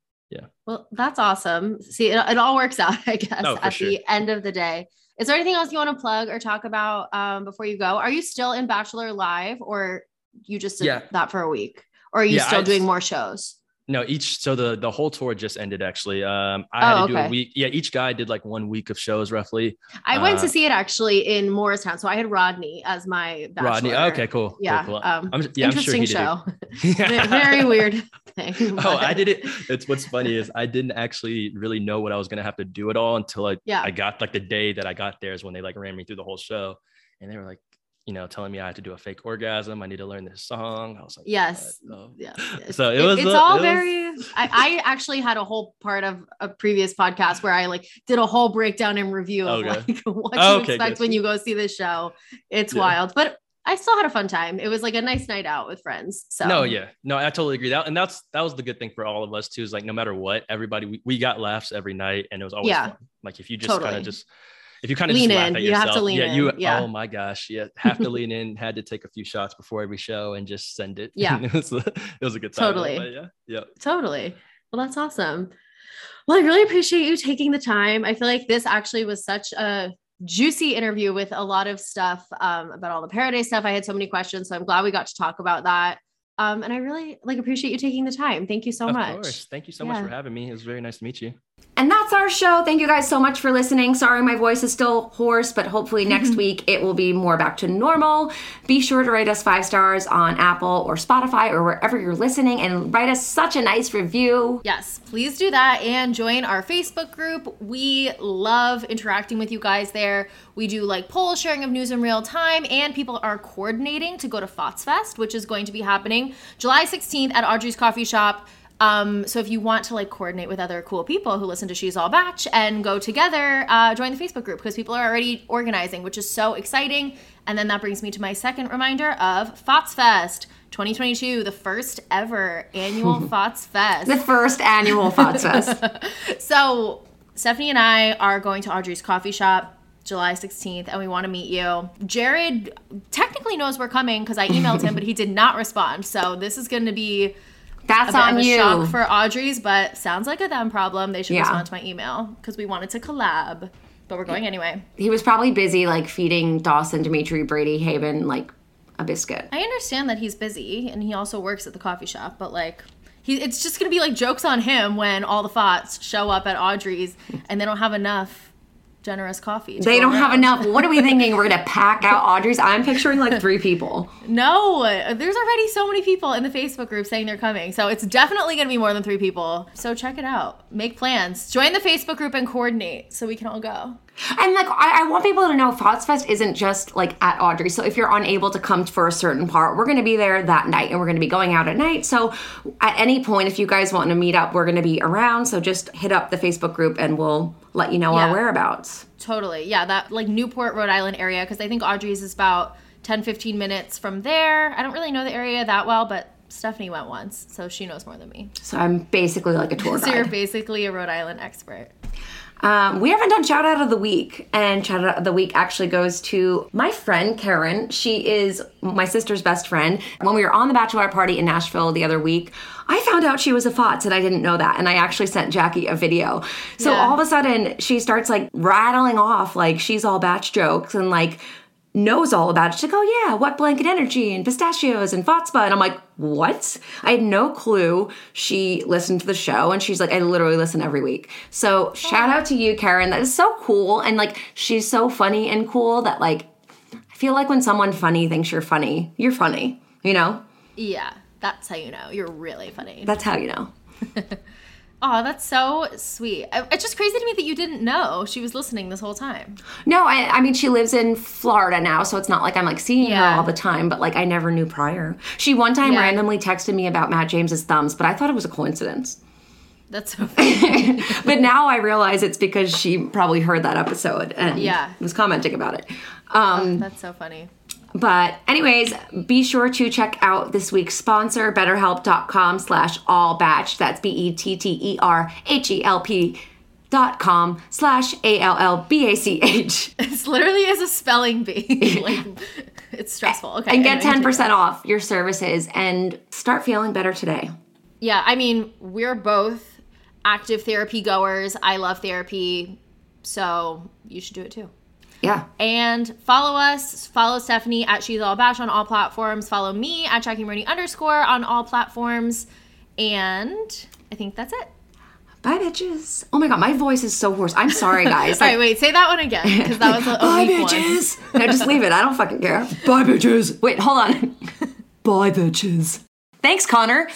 Well, that's awesome. See, it, it all works out, I guess, Oh, at sure. the end of the day. Is there anything else you want to plug or talk about um, before you go? Are you still in Bachelor Live or you just did Yeah. that for a week? Or are you Yeah, still I doing more shows? No each so the the whole tour just ended actually um i Oh, had to do okay. a week yeah each guy did like one week of shows roughly I went to Uh, see it actually in Morristown. So I had Rodney as my bachelor. rodney okay cool cool, Yeah. cool. Um, I'm, yeah, I'm sure interesting did it. show. Very weird thing. oh i did it it's what's funny is i didn't actually really know what i was gonna have to do at all until I, Yeah. I got like the day that i got there is when they like ran me through the whole show and they were like you know telling me i had to do a fake orgasm i need to learn this song i was like Yes. Oh. Yeah. So it It- was it's a- all it was- very I, I actually had a whole part of a previous podcast where I like did a whole breakdown and review of Okay. like what Oh, to okay, expect good. when you go see this show. It's Yeah. wild. But I still had a fun time. It was like a nice night out with friends. So No, yeah, no, I totally agree. That and that's that was the good thing for all of us too. Is like no matter what, everybody we, we got laughs every night, and it was always Yeah. fun. Like if you just kind of just if you kind of Lean in. at You have to yourself, lean yeah, you in. Yeah. oh my gosh, yeah, have to lean in. Had to take a few shots before every show and just send it. Yeah. it was a, it was a good time. Totally. But yeah, yeah. Totally. Well, that's awesome. Well, I really appreciate you taking the time. I feel like this actually was such a juicy interview with a lot of stuff um, about all the Paradise stuff. I had so many questions, so I'm glad we got to talk about that. Um, and I really like appreciate you taking the time. Thank you so much. of much. course. Thank you so Yeah. much for having me. It was very nice to meet you. And that's our show. Thank you guys so much for listening. Sorry, my voice is still hoarse, but hopefully next mm-hmm. week it will be more back to normal. Be sure to rate us five stars on Apple or Spotify or wherever you're listening and write us such a nice review. Yes, please do that and join our Facebook group. We love interacting with you guys there. We do like poll sharing of news in real time, and people are coordinating to go to FOTS Fest, which is going to be happening July 16th at Audrey's Coffee Shop. Um, so if you want to like coordinate with other cool people who listen to She's All Batch and go together, uh, join the Facebook group because people are already organizing, which is so exciting. And then that brings me to my second reminder of FOTS Fest 2022, the first ever annual FOTS Fest. The first annual FOTS Fest. So Stephanie and I are going to Audrey's coffee shop July 16th and we want to meet you. Jared technically knows we're coming because I emailed him, but he did not respond. So this is going to be That's on you. shock for Audrey's, but sounds like a them problem. They should Yeah. respond to my email because we wanted to collab, but we're going anyway. he was probably busy like feeding Dawson, Dimitri, Brady, Haven like a biscuit. I understand that he's busy and he also works at the coffee shop, but like he it's just gonna be like jokes on him when all the FOTS show up at Audrey's and they don't have enough generous coffee. They don't have enough. What are we thinking? We're gonna pack out Audrey's. I'm picturing like three people. No, there's already so many people in the Facebook group saying they're coming. So it's definitely to be more than three people. So check it out. Make plans. Join the Facebook group and coordinate so we can all go. And like I, I want people to know FOTS Fest isn't just like at Audrey. So if you're unable to come for a certain part, we're gonna be there that night and we're gonna be going out at night. So at any point, if you guys want to meet up, we're gonna be around. So just hit up the Facebook group and we'll let you know Yeah. our whereabouts. Totally. Yeah, that like Newport, Rhode Island area because I think Audrey's is about 10 15 minutes from there. I don't really know the area that well, but Stephanie went once, so she knows more than me. So I'm basically like a tour So you're basically a Rhode Island expert. Um, we haven't done shout out of the week, and shout out of the week actually goes to my friend Karen. She is my sister's best friend. When we were on the bachelorette party in Nashville the other week, I found out she was a FOTS and I didn't know that. And I actually sent Jackie a video. So Yeah. all of a sudden, she starts like rattling off like she's all batch jokes and like knows all about it. She's like, oh yeah, wet blanket energy and pistachios and FOTSPA. And I'm like, what? I had no clue she listened to the show. And she's like, I literally listen every week. So shout out to you, Karen. That is so cool. And like, she's so funny and cool that like, I feel like when someone funny thinks you're funny, you're funny, you know? Yeah, that's how you know. You're really funny. That's how you know. Oh, that's so sweet. It's just crazy to me that you didn't know she was listening this whole time. No, I, I mean, she lives in Florida now, so it's not like I'm like seeing Yeah. her all the time, but like I never knew prior. She one time Yeah. randomly texted me about Matt James's thumbs, but I thought it was a coincidence. That's so funny. but now I realize it's because she probably heard that episode and Yeah. was commenting about it. Um, that's so funny. But anyways, be sure to check out this week's sponsor, betterhelp.com slash all batch. That's E B-E-T-T-E-R-H-E-L-P dot com slash A-L-L-B-A-C-H. This literally is a spelling bee. like, it's stressful. Okay. And get 10% off your services and start feeling better today. Yeah, I mean, we're both active therapy goers. I love therapy, so you should do it too. Yeah. And follow us, follow Stephanie at She's All Batch on all platforms. Follow me at Jackie Maroney underscore on all platforms. And I think that's it. Bye, bitches. Oh my God, my voice is so hoarse. I'm sorry, guys. All right, wait, say that one again because that was a, a Bye, bitches. no, just leave it. I don't fucking care. Bye, bitches. Wait, hold on. Bye, bitches. Thanks, Connor.